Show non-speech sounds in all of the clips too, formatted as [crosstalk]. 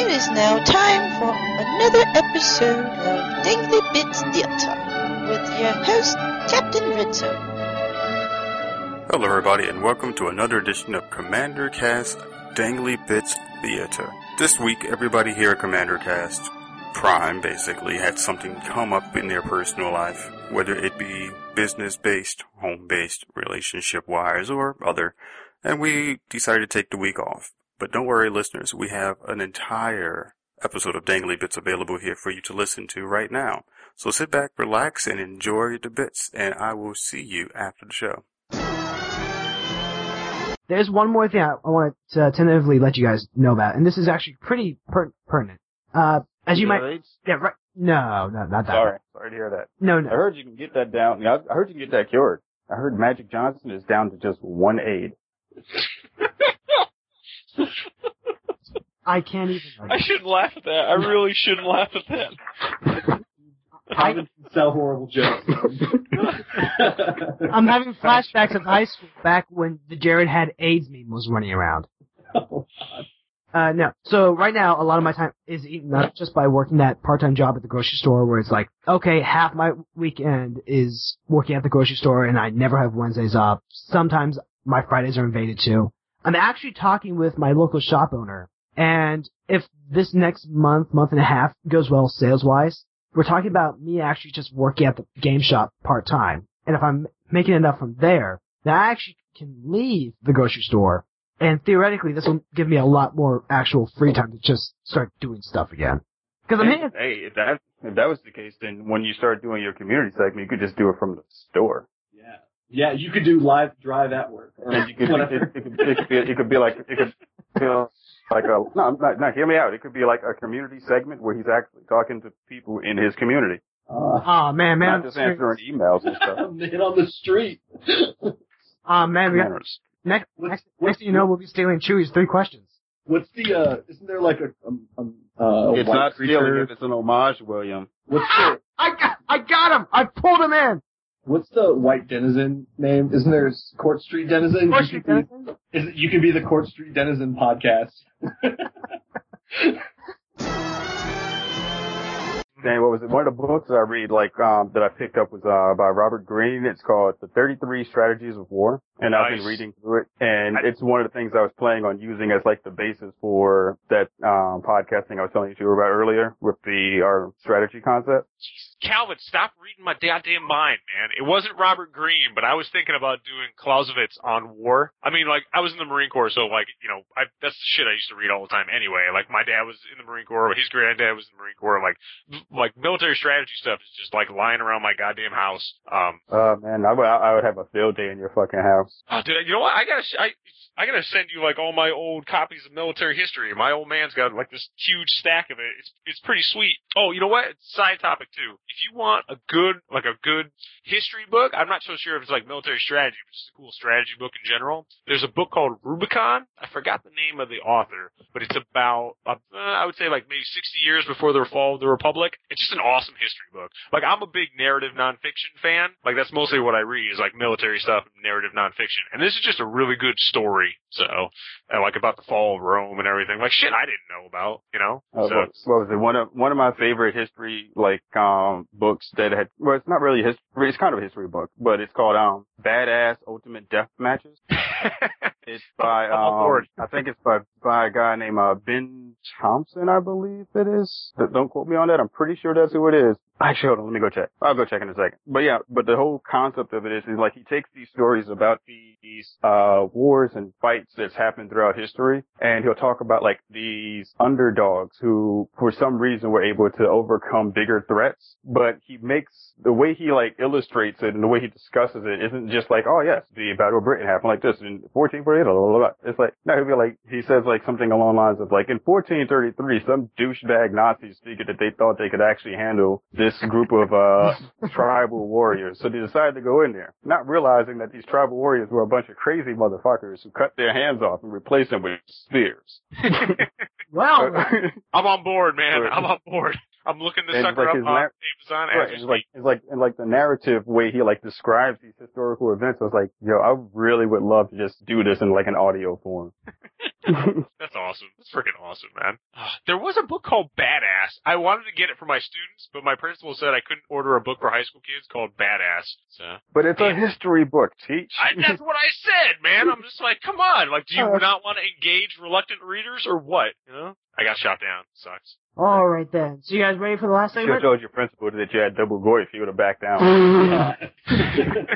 It is now time for another episode of Dangley Bits Theater with your host, Captain Rizzo. Hello, everybody, and welcome to another edition of Commander Cast Dangley Bits Theater. This week, everybody here at Commander Cast Prime basically had something come up in their personal life, whether it be business based, home based, relationship wise, or other, and we decided to take the week off. But don't worry, listeners, we have an entire episode of Dangley Bits available here for you to listen to right now. So sit back, relax, and enjoy the bits, and I will see you after the show. There's one more thing I, I want to tentatively let you guys know about, and this is actually pretty per- pertinent. Uh, as you might, AIDS? yeah, right. No, no, not that. Sorry, sorry to hear that. No, no. I heard you can get that down. I heard you can get that cured. I heard Magic Johnson is down to just one aid. [laughs] I can't even. I shouldn't laugh at that. I really shouldn't laugh at that. I, sell horrible jokes. I'm having flashbacks of high school back when the Jared had AIDS meme was running around. Oh, Uh, no. So right now, a lot of my time is eaten up just by working that part-time job at the grocery store where it's like, okay, half my weekend is working at the grocery store and I never have Wednesdays off. Sometimes my Fridays are invaded too. I'm actually talking with my local shop owner and if this next month, month and a half goes well sales-wise, we're talking about me actually just working at the game shop part-time. And if I'm making enough from there, then I actually can leave the grocery store and theoretically, this will give me a lot more actual free time to just start doing stuff again. Because I'm hey, here. hey, if that if that was the case, then when you start doing your community segment, you could just do it from the store. Yeah. Yeah, you could do live drive at work. Or And you could, it, whatever. it, could, it, could be, it could be like it could feel like a no, not, not hear me out. It could be like a community segment where he's actually talking to people in his community, Uh, Oh man, man. not just answering emails and stuff. [laughs] man on the street. [laughs] Oh man, we got, Manners. next, What's- next, what's- next thing you know, we'll be stealing Chewie's three questions. What's the, uh, isn't there like a, um, um, uh, It's white not creature? stealing if it's an homage, William. What's Ah! the, [gasps] I got, I got him! I pulled him in! What's the white denizen name? Isn't there Court Street Denizen? Court You Street be- Denizen? Is it, you could be the Court Street Denizen podcast. [laughs] And what was it? One of the books I read, like um, that I picked up, was uh, by Robert Greene. It's called "The 33 Strategies of War," and I've been reading through it. And it's one of the things I was planning on using as like the basis for that um, podcasting I was telling you about earlier with the our strategy concept. Jesus, Calvin, stop reading my goddamn mind, man. It wasn't Robert Greene, but I was thinking about doing Clausewitz on war. I mean, like, I was in the Marine Corps, so like, you know, I, that's the shit I used to read all the time anyway. Like, my dad was in the Marine Corps, his granddad was in the Marine Corps, like, like military strategy stuff is just like lying around my goddamn house. Um, Uh, man, I would I would have a field day in your fucking house. Oh, dude, you know what? I gotta, I, I gotta send you like all my old copies of military history. My old man's got like this huge stack of it. It's, it's pretty sweet. Oh, you know what? Side topic too. If you want a good, like a good history book, I'm not so sure if it's like military strategy, but it's a cool strategy book in general. There's a book called Rubicon. I forgot the name of the author, but it's about, uh, I would say like maybe 60 years before the fall of the Republic. It's just an awesome history book. Like I'm a big narrative nonfiction fan. Like that's mostly what I read is like military stuff narrative nonfiction. And this is just a really good story. So, uh, like about the fall of Rome and everything. Like shit I didn't know about, you know? Uh, so, what, what was it? One of one of my favorite history like um books that had well, it's not really history. It's kind of a history book, but it's called um Badass Ultimate Death Matches. [laughs] It's by I'm um. I think it's by by a guy named uh, Ben Thompson, I believe it is. Don't quote me on that. I'm pretty sure that's who it is. Actually, hold on, let me go check. I'll go check in a second. But yeah, but the whole concept of it is, is like he takes these stories about these uh wars and fights that's happened throughout history, and he'll talk about like these underdogs who, for some reason, were able to overcome bigger threats. But he makes the way he like illustrates it and the way he discusses it isn't just like, oh yes, the Battle of Britain happened like this in 1448. Blah, blah, blah. It's like no, he'll be like he says like something along the lines of like in 1433, some douchebag Nazis figured that they thought they could actually handle this group of uh tribal warriors, so they decided to go in there, not realizing that these tribal warriors were a bunch of crazy motherfuckers who cut their hands off and replaced them with spears. [laughs] Well, [laughs] I'm on board, man. I'm on board. I'm looking this And sucker like up on nar- Amazon Right, it's like it's like and like the narrative way he like describes these historical events. I was like, yo, I really would love to just do this in like an audio form. [laughs] [laughs] That's awesome. That's freaking awesome, man. Ah, There was a book called Badass. I wanted to get it for my students, but my principal said I couldn't order a book for high school kids called Badass. So but it's a history book, teach. I, that's what I said, man. I'm just like, come on. Like, do you Uh, not want to engage reluctant readers or what? You know? I got shot down. Sucks. All right then. So you guys ready for the last Should have told your principal that you had double goy if you would have backed down. [laughs]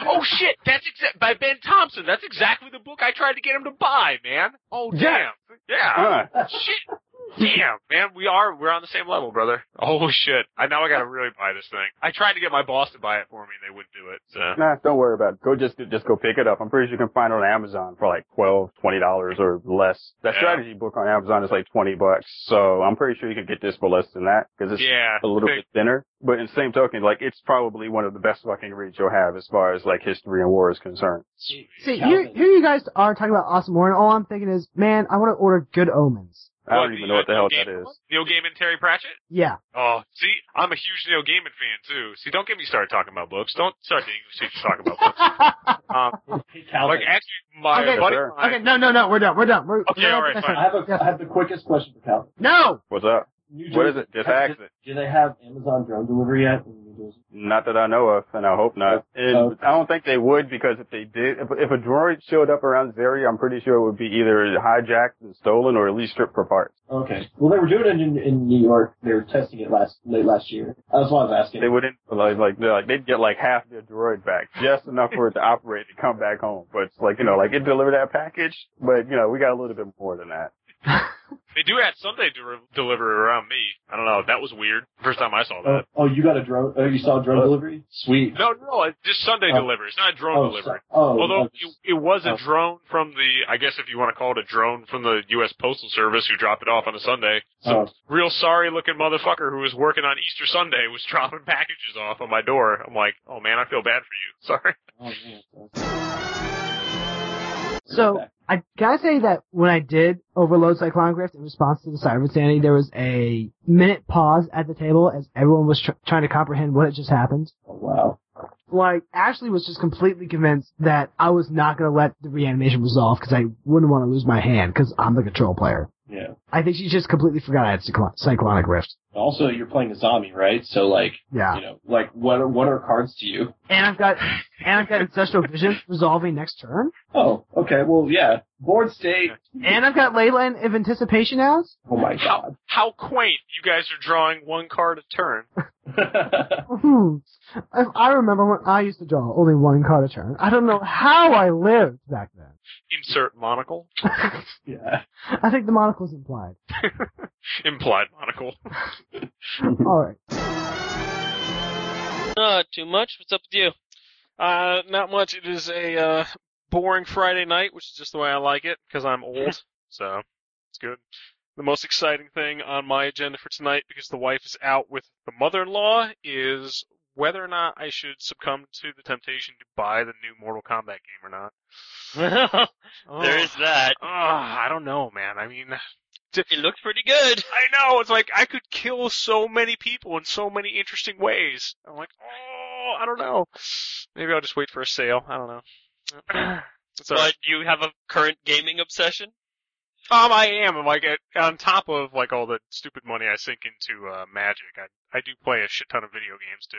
Oh shit, that's exa- by Ben Thompson. That's exactly the book I tried to get him to buy, man. Oh damn. Yeah. Huh. Shit. Damn, man, we are we're on the same level, brother. Holy shit. I now I gotta really buy this thing. I tried to get my boss to buy it for me and they wouldn't do it. So Nah, don't worry about it. Go just just go pick it up. I'm pretty sure you can find it on Amazon for like twelve, twenty dollars or less. That Yeah. strategy book on Amazon is like twenty bucks, so I'm pretty sure you can get this for less than that because it's Yeah. a little big- bit thinner. But in the same token, like it's probably one of the best fucking reads you'll have as far as like history and war is concerned. See, here, here you guys are talking about Awesome War, and all I'm thinking is, man, I want to order Good Omens. I What, don't even know what the hell Neil that Gaiman is. one? Neil Gaiman Terry Pratchett? Yeah. Oh, see, I'm a huge Neil Gaiman fan too. See, don't get me started talking about books. Don't start the English teachers talking about books. [laughs] Um, Hey, like actually, my Okay, buddy, sure. okay, no, no, no, we're done. We're done. We're, Okay, we're all on right, to the fine. I have a I have the quickest question for Calvin. No. What's up? New What is Jersey- it? Just have- ask it. Do they have Amazon drone delivery yet in New Jersey? Not that I know of, and I hope not. And Oh. I don't think they would because if they did, if, if a droid showed up around Zaria, I'm pretty sure it would be either hijacked and stolen or at least stripped for parts. Okay. Well, they were doing it in, in New York. They were testing it last late last year. That's why I was asking. They wouldn't like like they're like they'd get like half their droid back, just enough for it to operate to come back home. But it's like you know, like it delivered that package, but you know, we got a little bit more than that. [laughs] they do have Sunday de- delivery around me. I don't know. That was weird. First time I saw Oh, that. oh, you got a drone? Oh, you saw a drone Uh, delivery? Sweet. No, no, it's just Sunday Oh. delivery. It's not a drone oh, delivery. so- oh, Although oh, it, it was a oh. drone from the, I guess if you want to call it a drone from the U.S. Postal Service who dropped it off on a Sunday. Some Oh. real sorry looking motherfucker who was working on Easter Sunday was [laughs] dropping packages off on my door. I'm like, oh man, I feel bad for you. Sorry. oh, man. [laughs] So, I gotta say that when I did overload Cyclonic Rift in response to the cyber insanity, there was a minute pause at the table as everyone was tr- trying to comprehend what had just happened. Oh, wow. Like, Ashley was just completely convinced that I was not gonna let the reanimation resolve because I wouldn't want to lose my hand because I'm the control player. Yeah. I think she just completely forgot I had Cyclone, Cyclonic Rift. Also, you're playing a zombie, right? So, like, Yeah. you know, like, what are, what are cards to you? And I've got, and I've got Ancestral Vision [laughs] resolving next turn. Oh, okay. Well, yeah. Board state. And I've got Leyline of Anticipation out. Oh my How, god. how quaint. You guys are drawing one card a turn. [laughs] Hmm. I, I remember when I used to draw only one card a turn. I don't know how I lived back then. Insert monocle. [laughs] yeah. I think the monocle's implied. [laughs] Implied monocle. [laughs] Alright. Not too much. What's up with you? Uh, not much. It is a uh, boring Friday night, which is just the way I like it because I'm old. so it's good. The most exciting thing on my agenda for tonight, because the wife is out with the mother-in-law, is whether or not I should succumb to the temptation to buy the new Mortal Kombat game or not. [laughs] there Oh, is that. oh, I don't know, man. I mean, It looks pretty good. I know. It's like I could kill so many people in so many interesting ways. I'm like, oh, I don't know. Maybe I'll just wait for a sale. I don't know. [clears throat] It's all right. But you have a current gaming obsession? Um, I am. I'm like at, on top of like all the stupid money I sink into uh, Magic. I I do play a shit ton of video games too.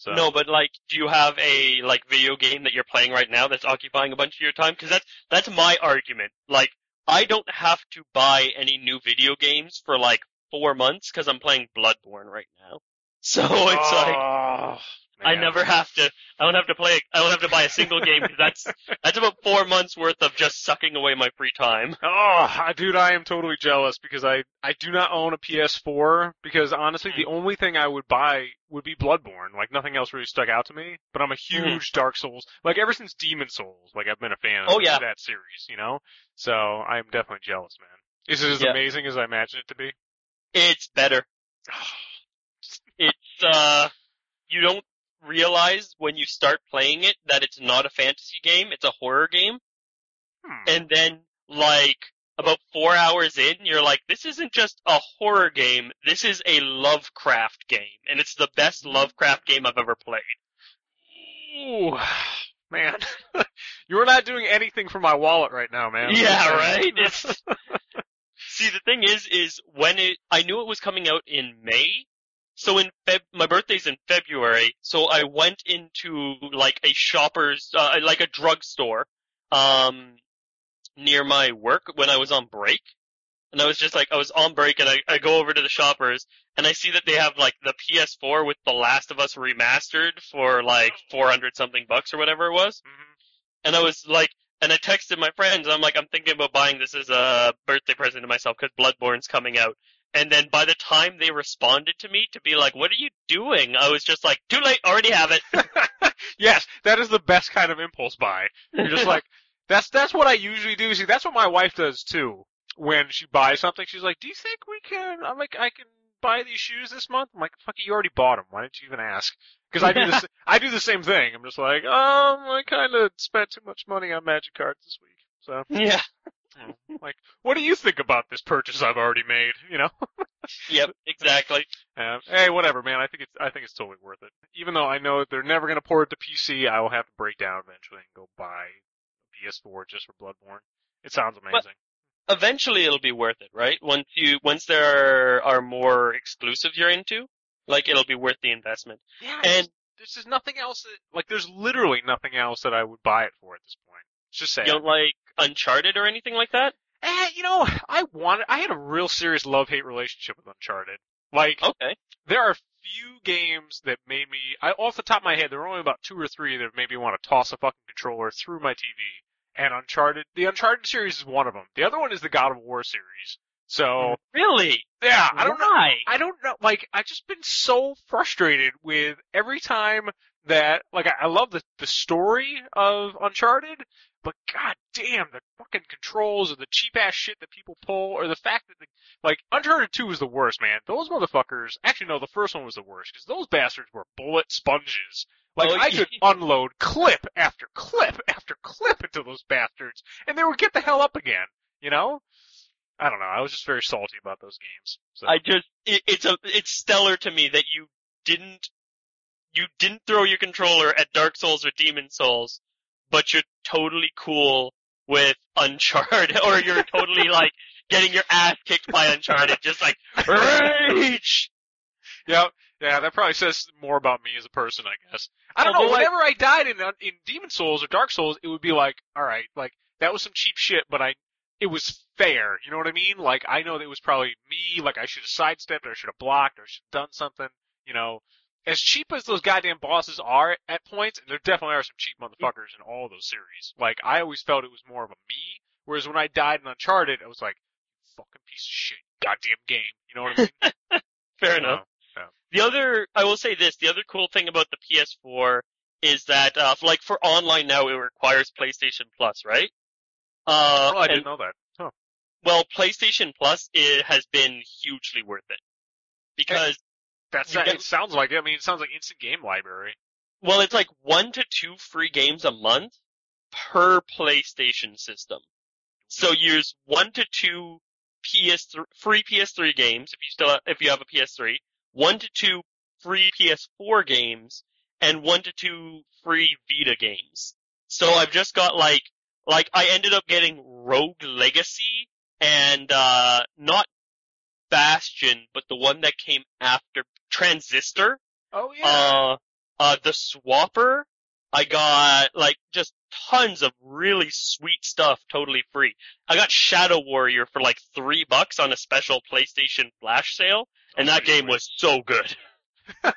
So No, but like, do you have a like video game that you're playing right now that's occupying a bunch of your time? Because that's that's my argument. Like, I don't have to buy any new video games for like four months because I'm playing Bloodborne right now. So it's like Oh, I never have to. I don't have to play. I don't have to buy a single game because that's [laughs] that's about four months worth of just sucking away my free time. Oh, dude, I am totally jealous because I I do not own a PS4 because honestly, the mm. only thing I would buy would be Bloodborne. Like nothing else really stuck out to me. But I'm a mm. huge Dark Souls. Like ever since Demon Souls, like I've been a fan oh, of Oh, yeah. that series. You know, so I'm definitely jealous, man. Is it as Yeah. amazing as I imagine it to be? It's better. [sighs] Oh. It's uh, you don't realize when you start playing it that it's not a fantasy game; it's a horror game. Hmm. And then, like about four hours in, you're like, "This isn't just a horror game. This is a Lovecraft game, and it's the best Lovecraft game I've ever played." Ooh. man. [laughs] You're not doing anything for my wallet right now, man. Yeah, [laughs] right? [laughs] See, the thing is, is when it, I knew it was coming out in May. So in Feb, my birthday's in February, so I went into like a shopper's, uh, like a drugstore, um, near my work when I was on break. And I was just like, I was on break and I, I go over to the shoppers and I see that they have like the PS4 with The Last of Us remastered for like 400 something bucks or whatever it was. Mhm. And I was like, and I texted my friends. I'm like, I'm thinking about buying this as a birthday present to myself because Bloodborne's coming out. And then by the time they responded to me to be like, what are you doing? I was just like, too late, already have it. [laughs] yes, that is the best kind of impulse buy. You're just like, [laughs] that's that's what I usually do. See, that's what my wife does too. When she buys something, she's like, "Do you think we can?" I'm like, "I can buy these shoes this month." I'm like, "Fuck it, you already bought them. Why didn't you even ask?" Because I do this. [laughs] I do the same thing. I'm just like, um, I kind of spent too much money on magic cards this week. So, yeah. Know, like, what do you think about this purchase I've already made? You know. [laughs] Yep, exactly. Um, hey, whatever, man. I think it's I think it's totally worth it. Even though I know they're never gonna port it to PC, I will have to break down eventually and go buy a PS4 just for Bloodborne. It sounds amazing. But Eventually it'll be worth it, right? Once you, once there are are more exclusives you're into, like it'll be worth the investment. yeah, And there's just nothing else that like there's literally nothing else that I would buy it for at this point. It's just sad. you don't like Uncharted or anything like that? Eh, you know, I wanted I had a real serious love hate relationship with Uncharted. Like Okay. there are a few games that made me I off the top of my head there are only about two or three that made me want to toss a fucking controller through my TV. And Uncharted the Uncharted series is one of them. The other one is the God of War series. So Really? yeah, I don't know Why? I don't know. Like, I've just been so frustrated with every time that, like, I, I love the, the story of Uncharted, but god damn, the fucking controls or the cheap ass shit that people pull, or the fact that, the, like, Uncharted 2 was the worst, man. Those motherfuckers, actually no, the first one was the worst, because those bastards were bullet sponges. Like, Oh, I yeah. could unload clip after clip [laughs] after clip into those bastards, and they would get the hell up again, you know? I don't know. I was just very salty about those games. So. I just, it, it's a, it's stellar to me that you didn't, you didn't throw your controller at Dark Souls or Demon Souls, but you're totally cool with Uncharted, [laughs] or you're totally like getting your ass kicked by Uncharted, just like, rage! Yeah, yeah, that probably says more about me as a person, I guess. I don't Although, know. like- Whenever I died in uh, in Demon Souls or Dark Souls, it would be like, all right, like that was some cheap shit, but I, it was fair. You know what I mean? Like I know that it was probably me. Like I should have sidestepped, or I should have blocked, or I should have done something. You know, as cheap as those goddamn bosses are at points, and there definitely are some cheap motherfuckers in all those series. Like I always felt it was more of a me. Whereas when I died in Uncharted, I was like, fucking piece of shit, goddamn game. You know what I mean? [laughs] Fair enough. yeah. The other, I will say this, the other cool thing about the PS4 is that, uh, like for online now, it requires PlayStation Plus, right? Uh, Oh, I and- didn't know that. Huh. well, PlayStation Plus it has been hugely worth it. Because, That's You get- it sounds like it. I mean, it sounds like instant game library. well, it's like one to two free games a month per PlayStation system. So use one to two PS3, free PS3 games if you still, have, if you have a PS3, one to two free PS4 games, and one to two free Vita games. So I've just got like, like I ended up getting Rogue Legacy and, uh, not Bastion, but the one that came after Transistor Oh yeah. uh, uh, the swapper, I got like just tons of really sweet stuff totally free. I got Shadow Warrior for like three bucks on a special PlayStation flash sale, and that game was so good. [laughs]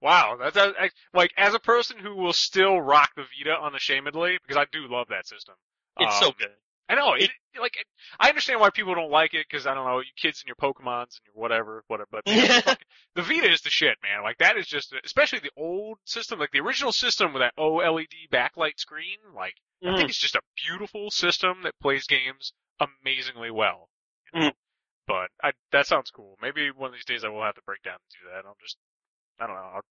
wow, that's that, I- like as a person who will still rock the Vita unashamedly because I do love that system. It's so Um, good. I know it, like I understand why people don't like it because I don't know you kids and your Pokemons and your whatever, whatever. But man, Yeah. [laughs] fucking- the Vita is the shit, man. Like that is just, especially the old system, like the original system with that OLED backlight screen. Like I Mm. think it's just a beautiful system that plays games amazingly well. you know? Mm. But I, that sounds cool. Maybe one of these days I will have to break down and do that. I'll just, I don't know. I'll,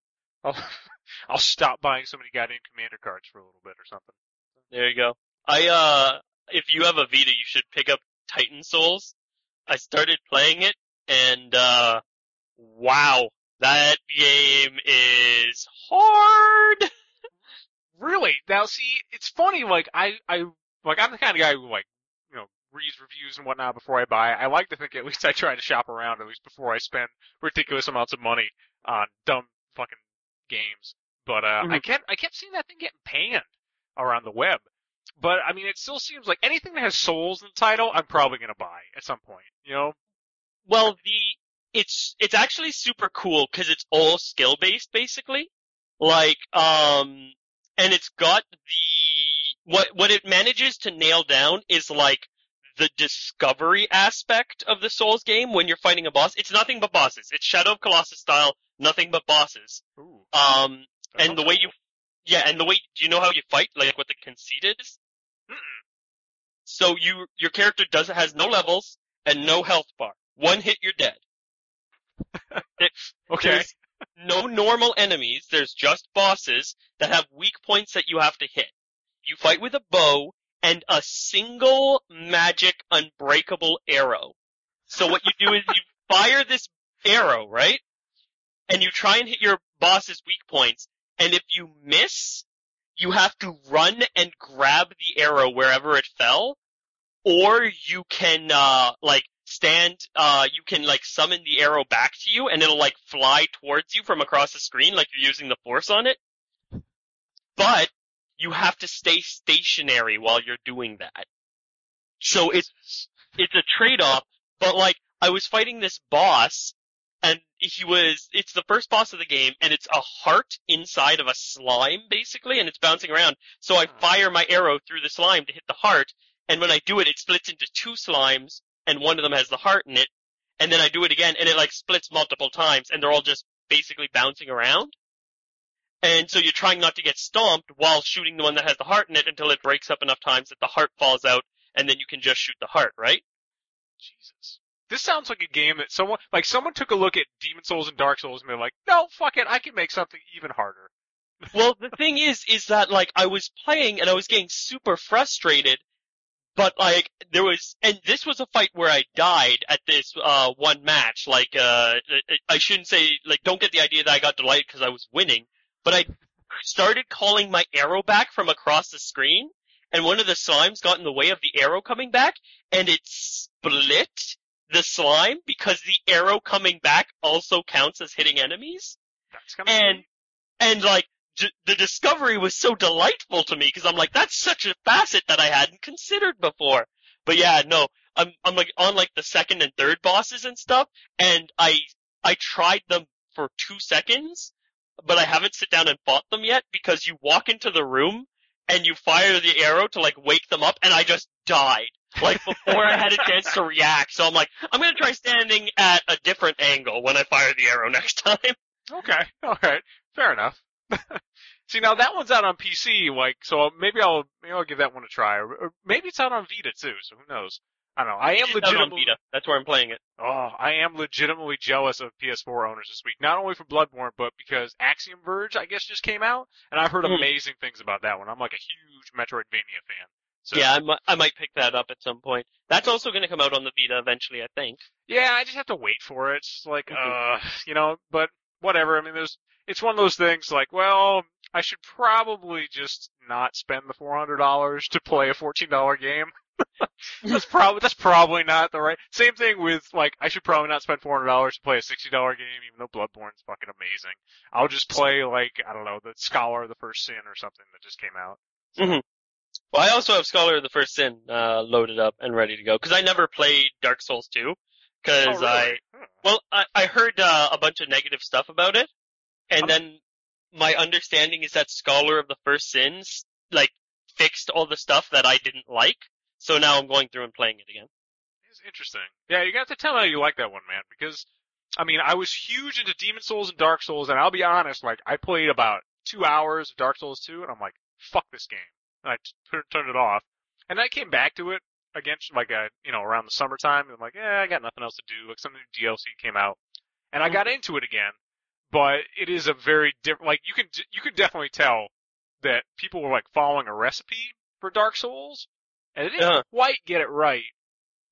I'll, [laughs] I'll stop buying so many goddamn commander cards for a little bit or something. There you go. I uh, if you have a Vita, you should pick up Titan Souls. I started playing it, and uh, wow, that game is hard. [laughs] Really? Now, see, it's funny. Like I, I, like I'm the kind of guy who like, you know, reads reviews and whatnot before I buy. I like to think at [laughs] least I try to shop around at least before I spend ridiculous amounts of money on dumb fucking games. But uh, I Mhm. kept, I kept seeing that thing getting panned around the web. But I mean, it still seems like anything that has souls in the title, I'm probably gonna buy at some point. You know? Well, the it's it's actually super cool because it's all skill based basically. Like, um, and it's got the what what it manages to nail down is like the discovery aspect of the Souls game when you're fighting a boss. It's nothing but bosses. It's Shadow of Colossus style, nothing but bosses. Ooh. Um, and the way you, yeah, and the way do you know how you fight? Like what the conceit is? So you your character does has no levels and no health bar. One hit, you're dead. [laughs] Okay. There's no normal enemies. There's just bosses that have weak points that you have to hit. You fight with a bow and a single magic unbreakable arrow. So what you do is you [laughs] fire this arrow, right? And you try and hit your boss's weak points. And if you miss, you have to run and grab the arrow wherever it fell. Or you can, uh, like, stand, uh, you can like summon the arrow back to you and it'll like fly towards you from across the screen like you're using the force on it. But you have to stay stationary while you're doing that. So it's, it's a trade-off, but like, I was fighting this boss and he was, it's the first boss of the game and it's a heart inside of a slime basically and it's bouncing around. So I fire my arrow through the slime to hit the heart and when I do it, it splits into two slimes and one of them has the heart in it. And then I do it again and it like splits multiple times and they're all just basically bouncing around. And so you're trying not to get stomped while shooting the one that has the heart in it until it breaks up enough times that the heart falls out and then you can just shoot the heart, right? Jesus. This sounds like a game that someone, like someone took a look at Demon Souls and Dark Souls and they're like, no, fuck it, I can make something even harder. [laughs] well, the thing is, is that like I was playing and I was getting super frustrated, but like there was, and this was a fight where I died at this uh one match. Like uh, I shouldn't say like don't get the idea that I got delighted because I was winning, but I started calling my arrow back from across the screen, and one of the slimes got in the way of the arrow coming back, and it split the slime because the arrow coming back also counts as hitting enemies That's kind of and and like the discovery was so delightful to me because I'm like that's such a facet that I hadn't considered before. But yeah, no, I'm I'm like on like the second and third bosses and stuff, and I I tried them for two seconds, but I haven't sit down and fought them yet because you walk into the room and you fire the arrow to like wake them up, and I just died like before I had a chance to react. So I'm like, I'm gonna try standing at a different angle when I fire the arrow next time. Okay, alright, fair enough. [laughs] See, now that one's out on PC, like, so maybe I'll, maybe I'll give that one a try. Or, or maybe it's out on Vita too, so who knows? I don't know. I am legitimately, Vita. That's where I'm playing it. oh, I am legitimately jealous of PS4 owners this week. Not only for Bloodborne, but because Axiom Verge, I guess, just came out, and I've heard Mhm. amazing things about that one. I'm like a huge Metroidvania fan. So, Yeah, I might, I might pick that up at some point. That's also going to come out on the Vita eventually, I think. Yeah, I just have to wait for it. It's like, Mhm. uh, you know, but whatever. I mean, there's, it's one of those things like, well, I should probably just not spend the $400 to play a $14 game. [laughs] that's probably, that's probably not the right, same thing with, like, I should probably not spend $400 to play a $60 game, even though Bloodborne's fucking amazing. I'll just play, like, I don't know, the Scholar of the First Sin or something that just came out. Well, I also have Scholar of the First Sin uh, loaded up and ready to go because I never played Dark Souls 2 because Oh, really? I Huh. well I, I heard uh, a bunch of negative stuff about it, and then my understanding is that Scholar of the First Sins like fixed all the stuff that I didn't like, so now I'm going through and playing it again. It's interesting. Yeah, you got to tell me how you like that one, man, because I mean, I was huge into Demon Souls and Dark Souls, and I'll be honest, like I played about two hours of Dark Souls 2, and I'm like, fuck this game, and I t- tur- turned it off, and I came back to it again, like uh, you know, around the summertime, and I'm like, yeah, I got nothing else to do. Like some new DLC came out, and I got into it again, but it is a very different. Like you can you can definitely tell that people were like following a recipe for Dark Souls, and it didn't Uh-huh. quite get it right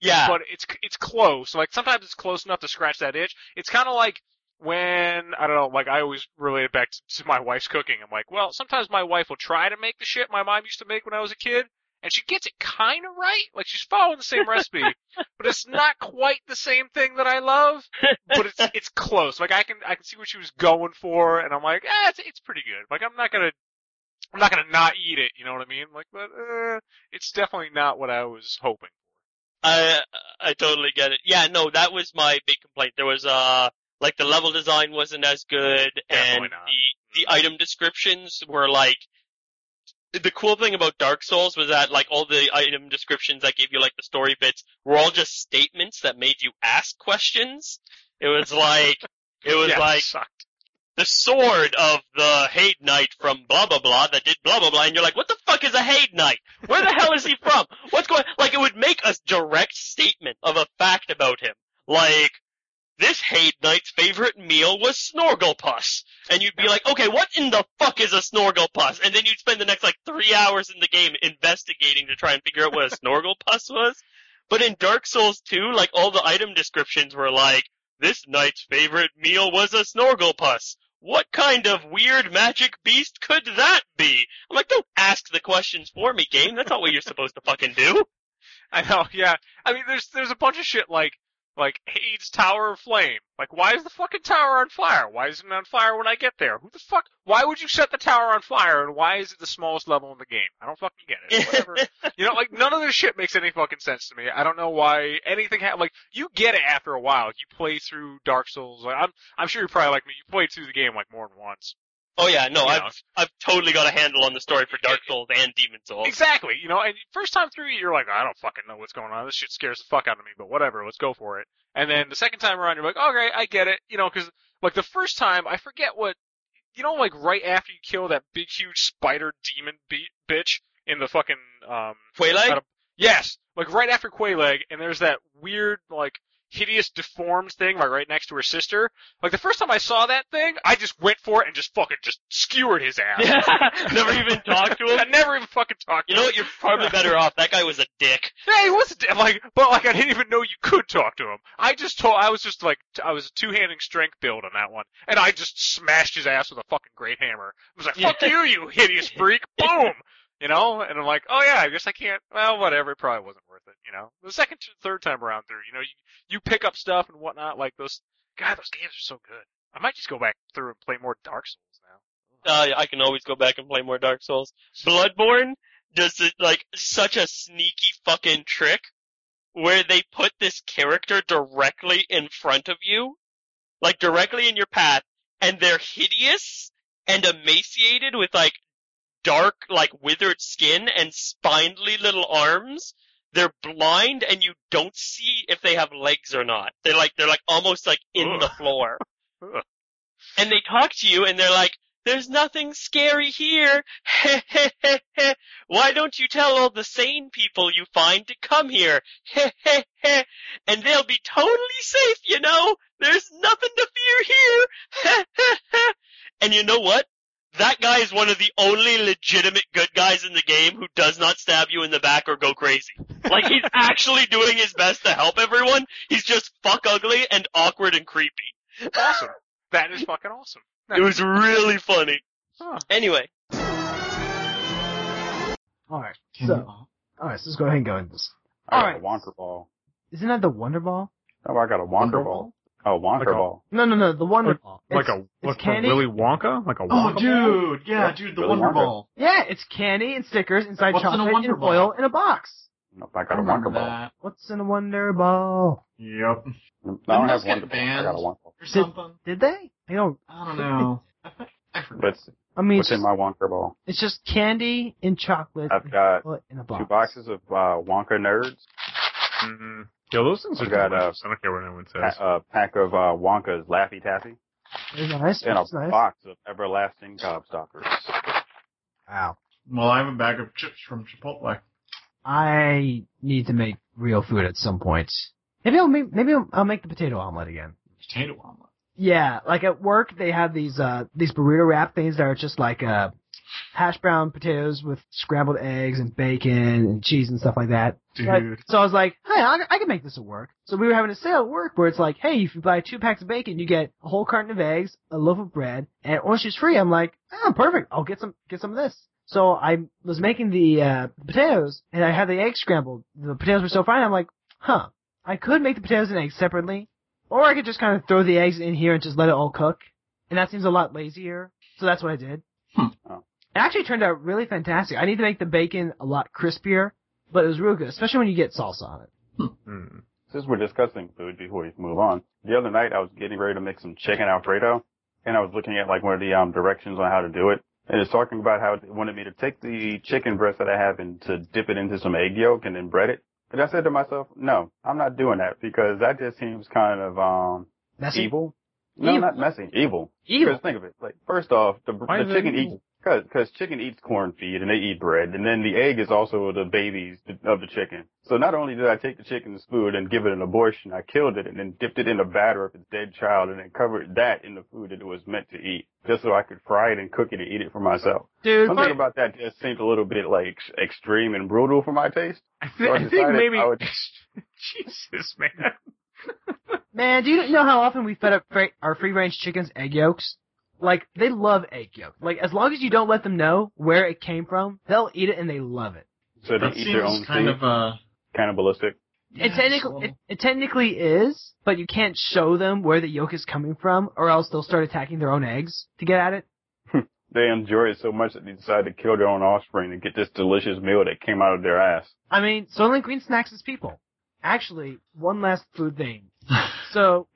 Yeah, but it's it's close. Like sometimes it's close enough to scratch that itch. It's kind of like when I don't know, like I always relate it back to, to my wife's cooking. I'm like, well, sometimes my wife will try to make the shit my mom used to make when I was a kid, and she gets it kind of right. Like she's following the same recipe, [laughs] but it's not quite the same thing that I love. But it's [laughs] it's close. Like I can I can see what she was going for, and I'm like, ah, it's it's pretty good. Like I'm not gonna. I'm not gonna not eat it, you know what I mean? Like, but uh, it's definitely not what I was hoping. For I I totally get it. Yeah, no, that was my big complaint. There was uh like the level design wasn't as good, and the the item descriptions were like. The cool thing about Dark Souls was that like all the item descriptions that gave you like the story bits were all just statements that made you ask questions. It was like it was [laughs] yeah, like sucked. the sword of the Heide Knight from blah blah blah that did blah blah blah, and you're like, what the fuck is a Heide Knight? Where the hell is he from? What's going? Like, it would make a direct statement of a fact about him, like. This Heide Knight's favorite meal was Snorglepuss. And you'd be like, okay, what in the fuck is a Snorglepuss? And then you'd spend the next like three hours in the game investigating to try and figure out what a Snorglepuss was. But in Dark Souls 2, like all the item descriptions were like, this knight's favorite meal was a Snorglepuss. What kind of weird magic beast could that be? I'm like, don't ask the questions for me, game. That's not what you're supposed to fucking do. [laughs] I know, yeah. I mean, there's there's a bunch of shit like like Heide's Tower of Flame. Like, why is the fucking tower on fire? Why isn't it on fire when I get there? Who the fuck? Why would you set the tower on fire? And why is it the smallest level in the game? I don't fucking get it. [laughs] Whatever. you know, like none of this shit makes any fucking sense to me. I don't know why anything ha- like you get it after a while. You play through Dark Souls. Like, I'm I'm sure you're probably like me. You played through the game like more than once. Oh yeah, no, You I've know. I've totally got a handle on the story for Dark Souls and Demon Souls. Exactly, you know, and first time through, you're like, I don't fucking know what's going on. This shit scares the fuck out of me, but whatever, let's go for it. And then the second time around, you're like, okay, I get it, you know, because like the first time, I forget what, you know, like right after you kill that big huge spider demon be- bitch in the fucking um, Quelaag? Yes, like right after Quelaag, and there's that weird like hideous deformed thing like right next to her sister. Like the first time I saw that thing, I just went for it and just fucking just skewered his ass. [laughs] Never even talked to him. [laughs] I never even fucking talked. To him. You know him. what? You're probably [laughs] better off. That guy was a dick. Yeah, he was a- dick. like, but like I didn't even know you could talk to him. I just told, I was just like, I was a two-handing strength build on that one, and I just smashed his ass with a fucking great hammer. I was like, fuck you, you hideous freak! Boom! You know, and I'm like, oh yeah, I guess I can't. Well, whatever. It probably wasn't worth it. You know, the second, third time around through, you know, you you pick up stuff and whatnot. Like those, God, those games are so good. I might just go back through and play more Dark Souls now. Uh, I can always go back and play more Dark Souls. Bloodborne does it like such a sneaky fucking trick where they put this character directly in front of you, like directly in your path, and they're hideous and emaciated with like dark, like withered skin and spindly little arms. They're blind and you don't see if they have legs or not. They're like, they're like almost like in Ugh. the floor. [laughs] Ugh. And they talk to you and they're like, there's nothing scary here. [laughs] Why don't you tell all the sane people you find to come here? Heh [laughs] heh and they'll be totally safe, you know? There's nothing to fear here. and you know what? That guy is one of the only legitimate good guys in the game who does not stab you in the back or go crazy. Like he's [laughs] actually doing his best to help everyone. He's just fuck ugly and awkward and creepy. Awesome. that is fucking awesome. [laughs] It was really funny. Huh. Anyway, Alright, so, you- alright, so let's go ahead and go into this. I got Alright. a Wonker Ball. Isn't that the Wonder Ball? Oh, I got a Wonker Ball. Oh, Wonker Like a- Ball. No, no, no, the Wonder Like- Ball. Like It's- a it's like candy. Willy Wonka? Like a Oh, Wonka ball? dude, yeah, Yeah, dude, the Willy Wonder Wonka. Ball. Yeah, it's candy and stickers inside What's in a chocolate Wonder and foil Ball? in a box. Nope, I I got a remember Wonker Ball. What's in a Wonder Ball? Yep. I don't Didn't have those get Wonder Ball. I got a banned? Wonker Ball. Or something. Did they? I don't. I don't know. [laughs] I, forget. But I mean, what's it's in my Wonker Ball? it's just candy and chocolate I've got chocolate in a box. two boxes of uh, Wonka Nerds, Mm-hmm. Yo, those things are We got, uh, delicious. I don't care what anyone says. a uh, pack of uh, Wonka's Laffy Taffy, Very nice. and a nice. box of Everlasting Gobstoppers. Wow. Well, I have a bag of chips from Chipotle. I need to make real food at some point. Maybe I'll make, maybe I'll, I'll make the potato omelet again. Potato omelet. Yeah, like at work they have these uh these burrito wrap things that are just like uh hash brown potatoes with scrambled eggs and bacon and cheese and stuff like that. Dude. So I was like, hey, I, I can make this work. So we were having a sale at work where it's like, hey, if you buy two packs of bacon, you get a whole carton of eggs, a loaf of bread, and orange juice free. I'm like, oh, perfect. I'll get some, get some of this. So I was making the uh, potatoes, and I had the eggs scrambled. The potatoes were so fine. I'm like, huh, I could make the potatoes and eggs separately, or I could just kind of throw the eggs in here and just let it all cook. And that seems a lot lazier. So that's what I did. Hmm. Oh. It actually turned out really fantastic. I need to make the bacon a lot crispier, but it was real good, especially when you get salsa on it. Hmm. Since we're discussing food before we move on, the other night I was getting ready to make some chicken alfredo, and I was looking at like one of the um, directions on how to do it, and it's talking about how it wanted me to take the chicken breast that I have and to dip it into some egg yolk and then bread it. And I said to myself, no, I'm not doing that because that just seems kind of um Messy. evil. No, Evil. not messy. Evil. Evil. Because think of it. Like first off, the, the chicken eats because because chicken eats corn feed and they eat bread, and then the egg is also the babies of the chicken. So not only did I take the chicken's food and give it an abortion, I killed it and then dipped it in the batter of its dead child and then covered that in the food that it was meant to eat, just so I could fry it and cook it and eat it for myself. Dude, Something fuck- about that just seemed a little bit like extreme and brutal for my taste. I, So I I think maybe. I would- [laughs] Jesus, man. [laughs] Man, do you know how often we fed up fra- our free range chickens egg yolks? Like, they love egg yolk. Like, as long as you don't let them know where it came from, they'll eat it and they love it. So they That eat their own seems kind seed, of uh cannibalistic. it, technically, it, it technically is, but you can't show them where the yolk is coming from, or else they'll start attacking their own eggs to get at it. They enjoy it so much that they decide to kill their own offspring to get this delicious meal that came out of their ass. I mean, Soylent Green snacks is people. Actually, one last food thing. [laughs] So,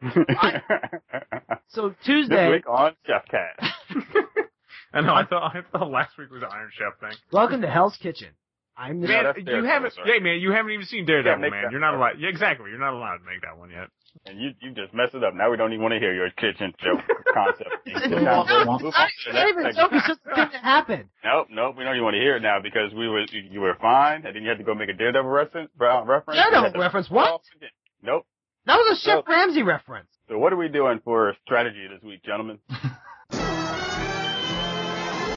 so this Tuesday, week on Chef Cat. [laughs] I know. I thought I thought last week was the Iron Chef thing. welcome to Hell's Kitchen. I'm the Yeah, Man, that's you Daredevil, haven't. sorry. Yeah, man, you haven't even seen Daredevil, make man. that You're not allowed. Yeah, exactly. You're not allowed to make that one yet. And you you just messed it up. Now we don't even want to hear your kitchen joke [laughs] concept. It's Move not- on to it's the not even a next joke, segment. it's just a thing that happened. Nope, nope. We don't even want to hear it now because we were you, you were fine, and then you had to go make a Daredevil reference. uh, reference. Daredevil reference, what? Nope. That was a Chef No. Ramsay reference. So what are we doing for strategy this week, gentlemen? [laughs]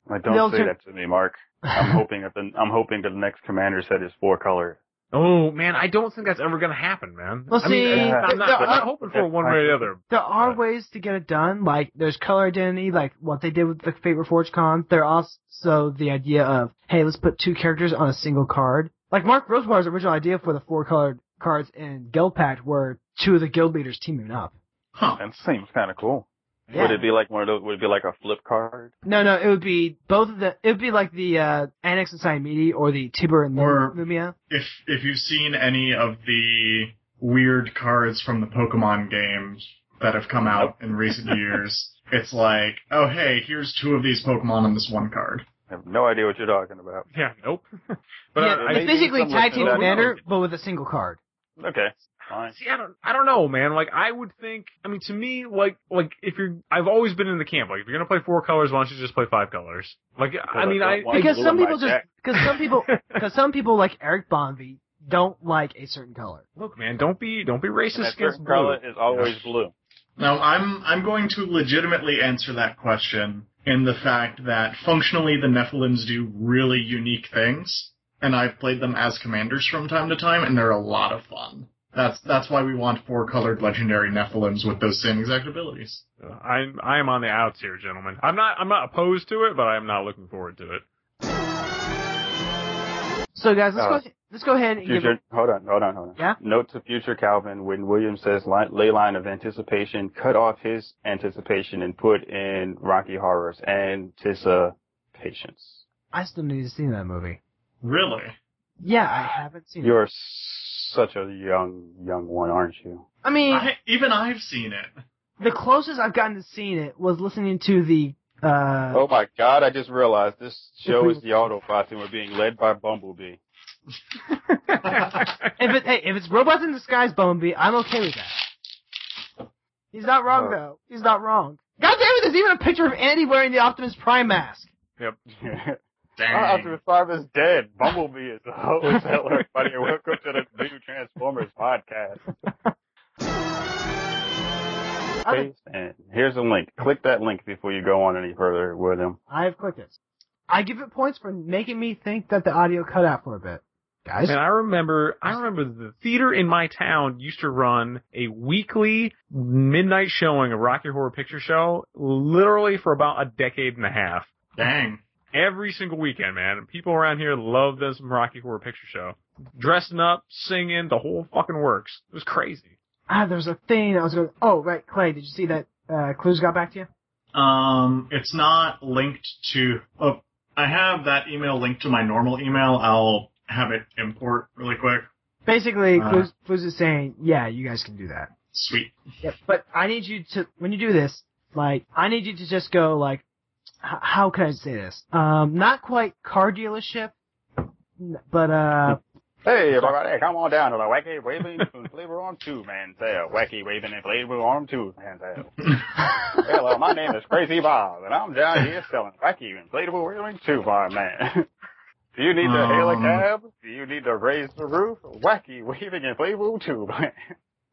Like, don't No, say to- that to me, Mark. I'm [laughs] hoping that the I'm hoping that the next commander set is four color. Oh man, I don't think that's ever gonna happen, man. Well, I mean, see, I'm, not, there I'm not are- hoping for one way or the other. There are But- ways to get it done. Like there's color identity, like what they did with the Fate Reforged Con. There are also the idea of hey, let's put two characters on a single card. Like Mark Rosewater's original idea for the four colored cards in Guild Pact were two of the guild leaders teaming up. huh. That seems kind of cool. Yeah. Would it be like one of those? Would it be like a flip card? No, no, it would be both of the. It would be like the uh, Annex and Siamedi or the Tiber and Or- Lumia. If if you've seen any of the weird cards from the Pokemon games that have come out in recent [laughs] years, it's like, oh hey, here's two of these Pokemon on this one card. I have no idea what you're talking about. Yeah, nope. [laughs] but yeah, uh, I, it's maybe basically something Tag like Team. Commander, but with a single card. Okay, fine. See, I don't, I don't know, man. Like, I would think. I mean, to me, like, like if you're, I've always been in the camp. Like, if you're gonna play four colors, why don't you just play five colors? Like, I I mean, I, Because some people [laughs] just deck. because some people because some people like Eric Bonvy don't like a certain color. look, man, don't be, don't be racist that against blue. color is always blue. Now, I'm I'm going to legitimately answer that question in the fact that functionally the Nephilims do really unique things, and I've played them as commanders from time to time, and they're a lot of fun. That's that's why we want four colored legendary Nephilims with those same exact abilities. Uh, I'm, I am on the outs here, gentlemen. I'm not, I'm not opposed to it, but I'm not looking forward to it. So guys, let's Uh, go let's go ahead and give Future, hold on, hold on, hold on. Yeah? Note to future Calvin when William says li- ley line of anticipation, cut off his anticipation and put in Rocky Horror's anticipations. I still need to see that movie. Really? Yeah, I haven't seen it. You're such a young, young one, aren't you? I mean, I, even I've seen it. the closest I've gotten to seeing it was listening to the uh Oh my god, I just realized this show is the Autobots and we're being led by Bumblebee. [laughs] if it hey, if it's robots in disguise Bumblebee, I'm okay with that. He's not wrong Uh. though. He's not wrong. God damn it, there's even a picture of Andy wearing the Optimus Prime mask. Yep. [laughs] Dang. Optimus Prime is dead. Bumblebee is the host. [laughs] Hello everybody and welcome to the New Transformers podcast. Other- And here's a link. Click that link before you go on any further with him. I've clicked it. I give it points for making me think that the audio cut out for a bit. Guys? And I remember, I remember the theater in my town used to run a weekly midnight showing of Rocky Horror Picture Show, literally for about a decade and a half. Dang. Every single weekend, man. People around here love this Rocky Horror Picture Show. Dressing up, singing, the whole fucking works. It was crazy. Ah, there's a thing I was going. Oh, right, Clay. Did you see that? Uh, Clues got back to you. Um, it's not linked to. Oh, I have that email linked to my normal email. I'll have it import really quick. Basically, Uh. Clues, Clues is saying, yeah, you guys can do that. Sweet. Yep. But I need you to, when you do this, like, I need you to just go like, h- how can I say this? Um, not quite car dealership, but uh, Hey, everybody, come on down to the Wacky Waving Inflatable Arm Tube Man Sale. Wacky Waving Inflatable Arm two Man Sale. [laughs] Hello, my name is Crazy Bob, and I'm down here selling Wacky Inflatable Wheeling two Arm Man. [laughs] Do you need to hail a Um. cab? Do you need to raise the roof? Wacky Waving Inflatable Tube Man.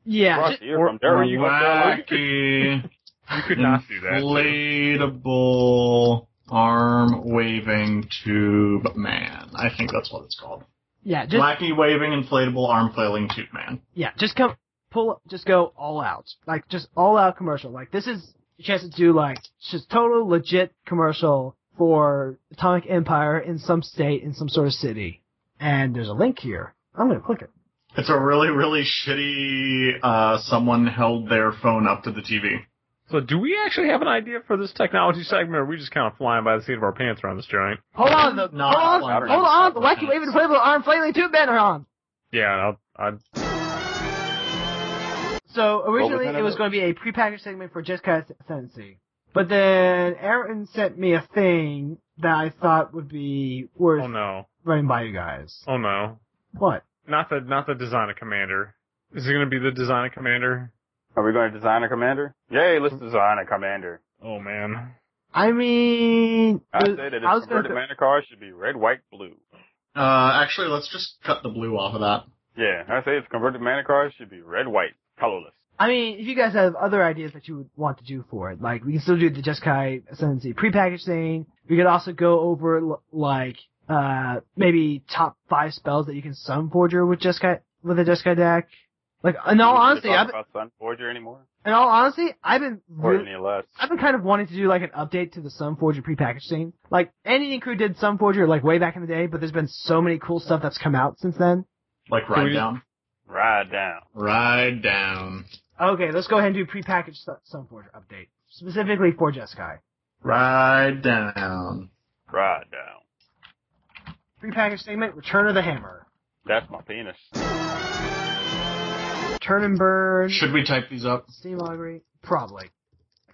yeah, Brought just, to you from Durham, Wacky [laughs] You could not do that. inflatable arm waving tube man. I think that's what it's called. yeah, just Wacky waving inflatable arm flailing tube man. yeah, just come pull, just go all out, like just all out commercial. Like this is a chance to do like just total legit commercial for Atomic Empire in some state in some sort of city. And there's a link here. I'm gonna click it. It's a really, really shitty, uh, someone held their phone up to the TV. So do we actually have an idea for this technology segment, or are we just kind of flying by the seat of our pants around this joint? Hold on, the, Not hold on, hold on, the wacky waving inflatable arm flailing tube banner on. Yeah, I'll, i So originally that it was going to be a prepackaged segment for Jeskai Ascendancy. But then Aaron sent me a thing that I thought would be worth oh no, running by you guys. oh no, What? not the not the design of commander. Is it going to be the design of commander? Are we going to design a commander? Yay, let's design a commander. Oh man, I mean, I it- say that I its was gonna converted th- mana card should be red, white, blue. Uh, actually, let's just cut the blue off of that. Yeah, I say its converted mana card should be red, white, colorless. I mean, if you guys have other ideas that you would want to do for it, like we can still do the Jeskai Ascendancy prepackaged thing. We could also go over like uh maybe top five spells that you can Sunforger with Jeskai with a Jeskai deck. Like in all Do we honesty, talk I've, about Sunforger anymore? in all honesty, I've been Or really, any less? I've been kind of wanting to do like an update to the Sunforger prepackaged thing. Like Andy Crew did Sunforger like way back in the day, but there's been so many cool stuff that's come out since then. Like Can ride we- down. Ride down. Ride down. Okay, let's go ahead and do prepackaged Sun- Sunforger update specifically for Jeskai. Ride down. Ride down. Prepackaged statement: Return of the Hammer. That's my penis. Turn and Burn, Should we type these up? Steam Augury, probably.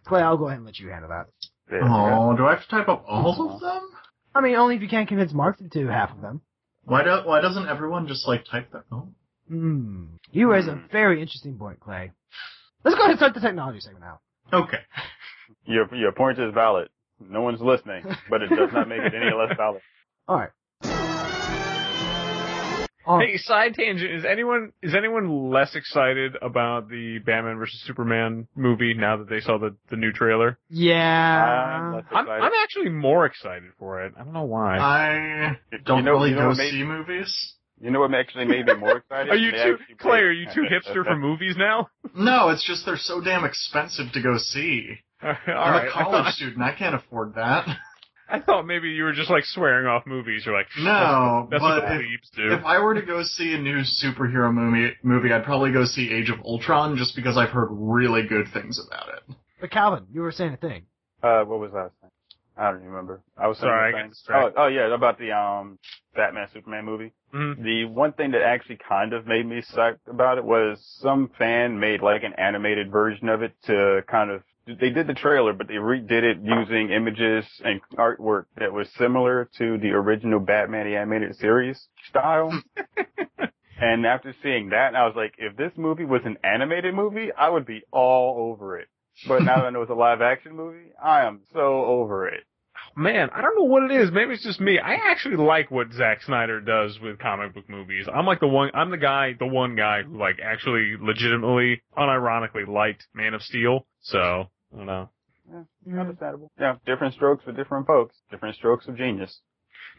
Clay, I'll go ahead and let you handle that. Yeah, Oh, do I have to type up all of them? I mean, only if you can't convince Mark to do half of them. Why do, why doesn't everyone just like type that? Oh. Hmm. You raise a Hmm. very interesting point, Clay. Let's go ahead and start the technology segment now. Okay. Your your point is valid. No one's listening, but it does not make it any less valid. [laughs] Alright. Oh, Hey, side tangent. Is anyone is anyone less excited about the Batman versus Superman movie now that they saw the, the new trailer? I'm yeah. less I'm. I'm actually more excited for it. I don't know why. I don't know- really you know go made- see movies. You know what actually made me more excited? [laughs] are you They too Clay? Are you [laughs] too hipster for movies now? No, it's just they're so damn expensive to go see. [laughs] All I'm right. a college student. I can't afford that. [laughs] I thought maybe you were just like swearing off movies. You're like, No, that's, but what the if- do. If I were to go see a new superhero movie, movie, I'd probably go see Age of Ultron just because I've heard really good things about it. But Calvin, you were saying a thing. Uh, what was I saying? I don't remember. I was Sorry, I got Oh, oh yeah, about the um Batman Superman movie. Mhm. The one thing that actually kind of made me psyched about it was some fan made like an animated version of it to kind of they did the trailer, but they redid it using images and artwork that was similar to the original Batman the animated series style. [laughs] and after seeing that, I was like, if this movie was an animated movie, I would be all over it. But now that I know it's a live action movie, I am so over it. Man, I don't know what it is. Maybe it's just me. I actually like what Zack Snyder does with comic book movies. I'm like the one, I'm the guy, the one guy who like actually legitimately, unironically liked Man of Steel. So, I don't know. Mhm. Understandable. Yeah, different strokes for different folks. Different strokes of genius.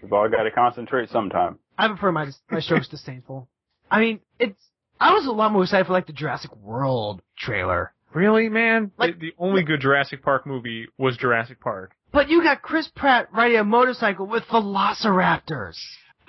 We've all got to concentrate sometime. I prefer my my strokes disdainful. I mean, it's. I was a lot more excited for like the Jurassic World trailer, Really, man? Like- the, the only good Jurassic Park movie was Jurassic Park. but you got Chris Pratt riding a motorcycle with Velociraptors. [laughs]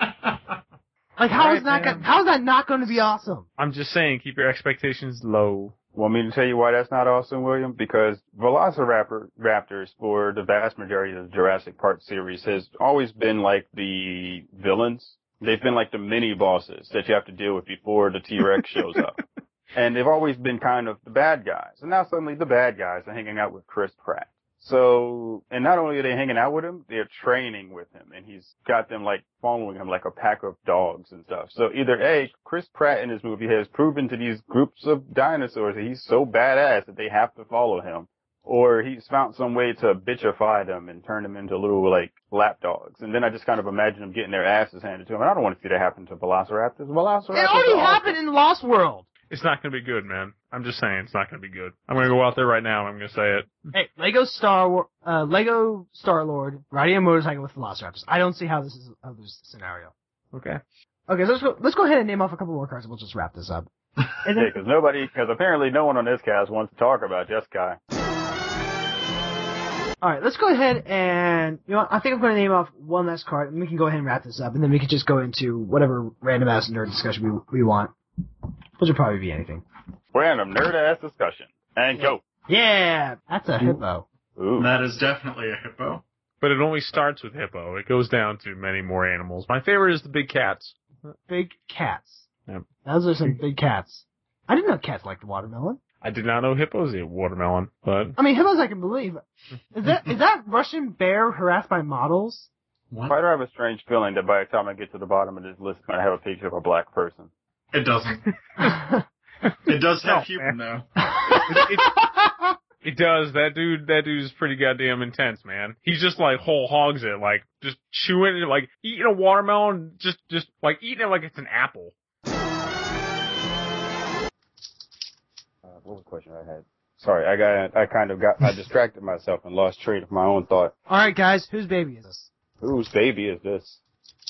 Like, how Right, is that? man. Go- how is that not going to be awesome? I'm just saying, keep your expectations low. Want me to tell you why that's not awesome, William? Because Velociraptor Raptors for the vast majority of the Jurassic Park series has always been like the villains. They've been like the mini bosses that you have to deal with before the T-Rex shows up. [laughs] And they've always been kind of the bad guys. And now suddenly the bad guys are hanging out with Chris Pratt. So, and not only are they hanging out with him, they're training with him and he's got them like following him like a pack of dogs and stuff. So either A, Chris Pratt in his movie has proven to these groups of dinosaurs that he's so badass that they have to follow him. Or he's found some way to bitchify them and turn them into little like lap dogs. And then I just kind of imagine them getting their asses handed to them. And I don't want to see that happen to Velociraptors. Velociraptors. It already awesome. happened in Lost World. It's not gonna be good, man. I'm just saying, it's not gonna be good. I'm gonna go out there right now and I'm gonna say it. Hey, Lego Star War, uh, Lego Star Lord riding a motorcycle with Velociraptors. I don't see how this is a this scenario. Okay. Okay, so let's go. Let's go ahead and name off a couple more cards, and we'll just wrap this up. And [laughs] Yeah, then, because nobody, because apparently no one on this cast wants to talk about Jeskai. all right, let's go ahead and you know, I think I'm going to name off one last card, and we can go ahead and wrap this up, and then we can just go into whatever random ass nerd discussion we we want, which will probably be anything. Random nerd ass discussion. And go. Yeah, that's a hippo. Ooh. That is definitely a hippo. But it only starts with hippo. It goes down to many more animals. My favorite is the big cats. Big cats. Yep. Those are some big cats. I didn't know cats liked watermelon. I did not know hippos eat watermelon, but I mean, hippos I can believe. Is that is that Russian bear harassed by models? What? Why do I have a strange feeling that by the time I get to the bottom of this list, I'm gonna have a picture of a black person? It doesn't. [laughs] It does have human though. [laughs] it, it does. That dude, that dude is pretty goddamn intense, man. He's just like whole hogs it, like just chewing it, like eating a watermelon, just just like eating it like it's an apple. Uh, what was the question I had? Sorry, I got, I kind of got, I distracted myself and lost train of my own thought. All right, guys, whose baby is this? Whose baby is this?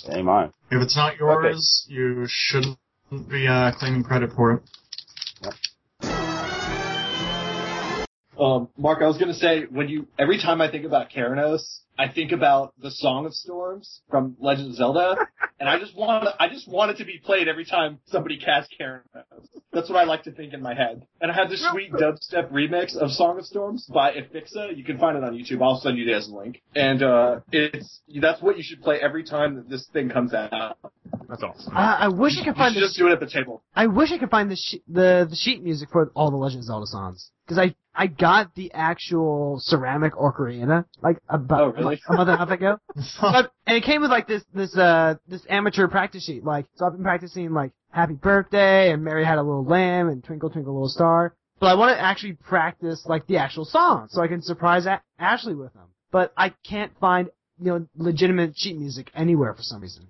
It ain't mine. If it's not yours, you shouldn't be uh, claiming credit for it. Um, Mark, I was gonna say when you every time I think about Keranos, I think about the Song of Storms from Legend of Zelda, [laughs] and I just want I just want it to be played every time somebody casts Keranos. That's what I like to think in my head. And I have this sweet [laughs] dubstep remix of Song of Storms by Ifixa. You can find it on YouTube. I'll send you guys a link. And uh, it's that's what you should play every time that this thing comes out. That's awesome. I, I wish I could find should the just do it at the table. I wish I could find the she- the the sheet music for all the Legend of Zelda songs because I I got the actual ceramic ocarina like about Oh, really? like, a month and a half ago, [laughs] but, and it came with like this this uh this amateur practice sheet. Like so, I've been practicing like Happy Birthday and Mary Had a Little Lamb and Twinkle Twinkle Little Star. But I want to actually practice like the actual song so I can surprise a- Ashley with them. But I can't find you know legitimate sheet music anywhere for some reason.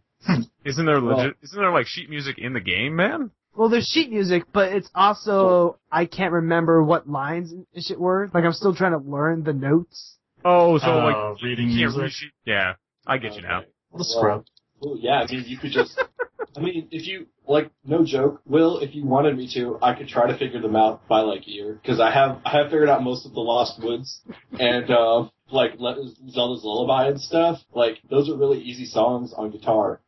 Isn't there Well- legit? Isn't there like sheet music in the game, man? Well, there's sheet music, but it's also I can't remember what lines and shit were. Like I'm still trying to learn the notes. Oh, so Uh, like reading music. read sheet. Yeah, I get you now. Okay. What scrub. Well, yeah, I mean, you could just. I mean, if you like, no joke, Will, if you wanted me to, I could try to figure them out by like ear because I have I have figured out most of the Lost Woods and uh, like Le- Zelda's Lullaby and stuff. Like those are really easy songs on guitar.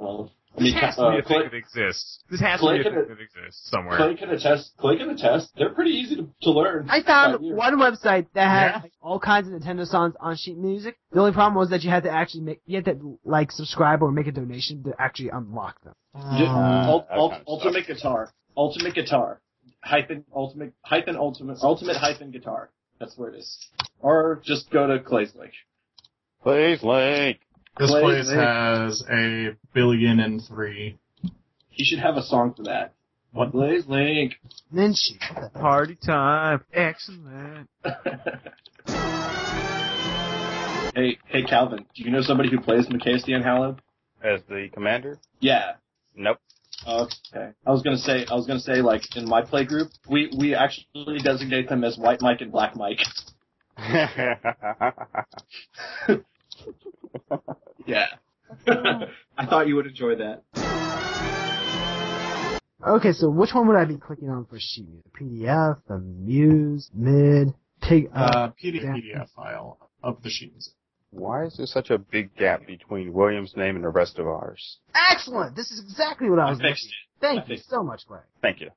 Uh, I This mean, has to uh, be a Clay, thing that exists. This has to be a can- thing that exists somewhere. Clay can attest. Clay can attest. They're pretty easy to, to learn. I found one website that had Yeah. like, all kinds of Nintendo songs on sheet music. The only problem was that you had to actually make you had to like subscribe or make a donation to actually unlock them. Ju- Uh, ult- ult- ultimate guitar. Ultimate guitar. Hyphen ultimate hyphen ultimate ultimate hyphen guitar. That's where it is. Or just go to Clay's Lake. Clay's Link. This Clay place Lake. has a billion and three. He should have a song for that. What? Blaze Link. And Party time, excellent. [laughs] hey, hey Calvin, do you know somebody who plays Mikaeus the Unhallowed? As the commander? Yeah. Nope. Okay. I was gonna say, I was gonna say, like in my play group, we we actually designate them as White Mike and Black Mike. [laughs] [laughs] Yeah. [laughs] I thought you would enjoy that. Okay, so which one would I be clicking on for sheet music? PDF, the Muse, Mid, Pig, uh, Uh, PDF. PDF file of the sheet music. Why is there such a big gap between William's name and the rest of ours? excellent! This is exactly what I I was fixed looking it. I Thank you fixed so much, Greg. Thank you.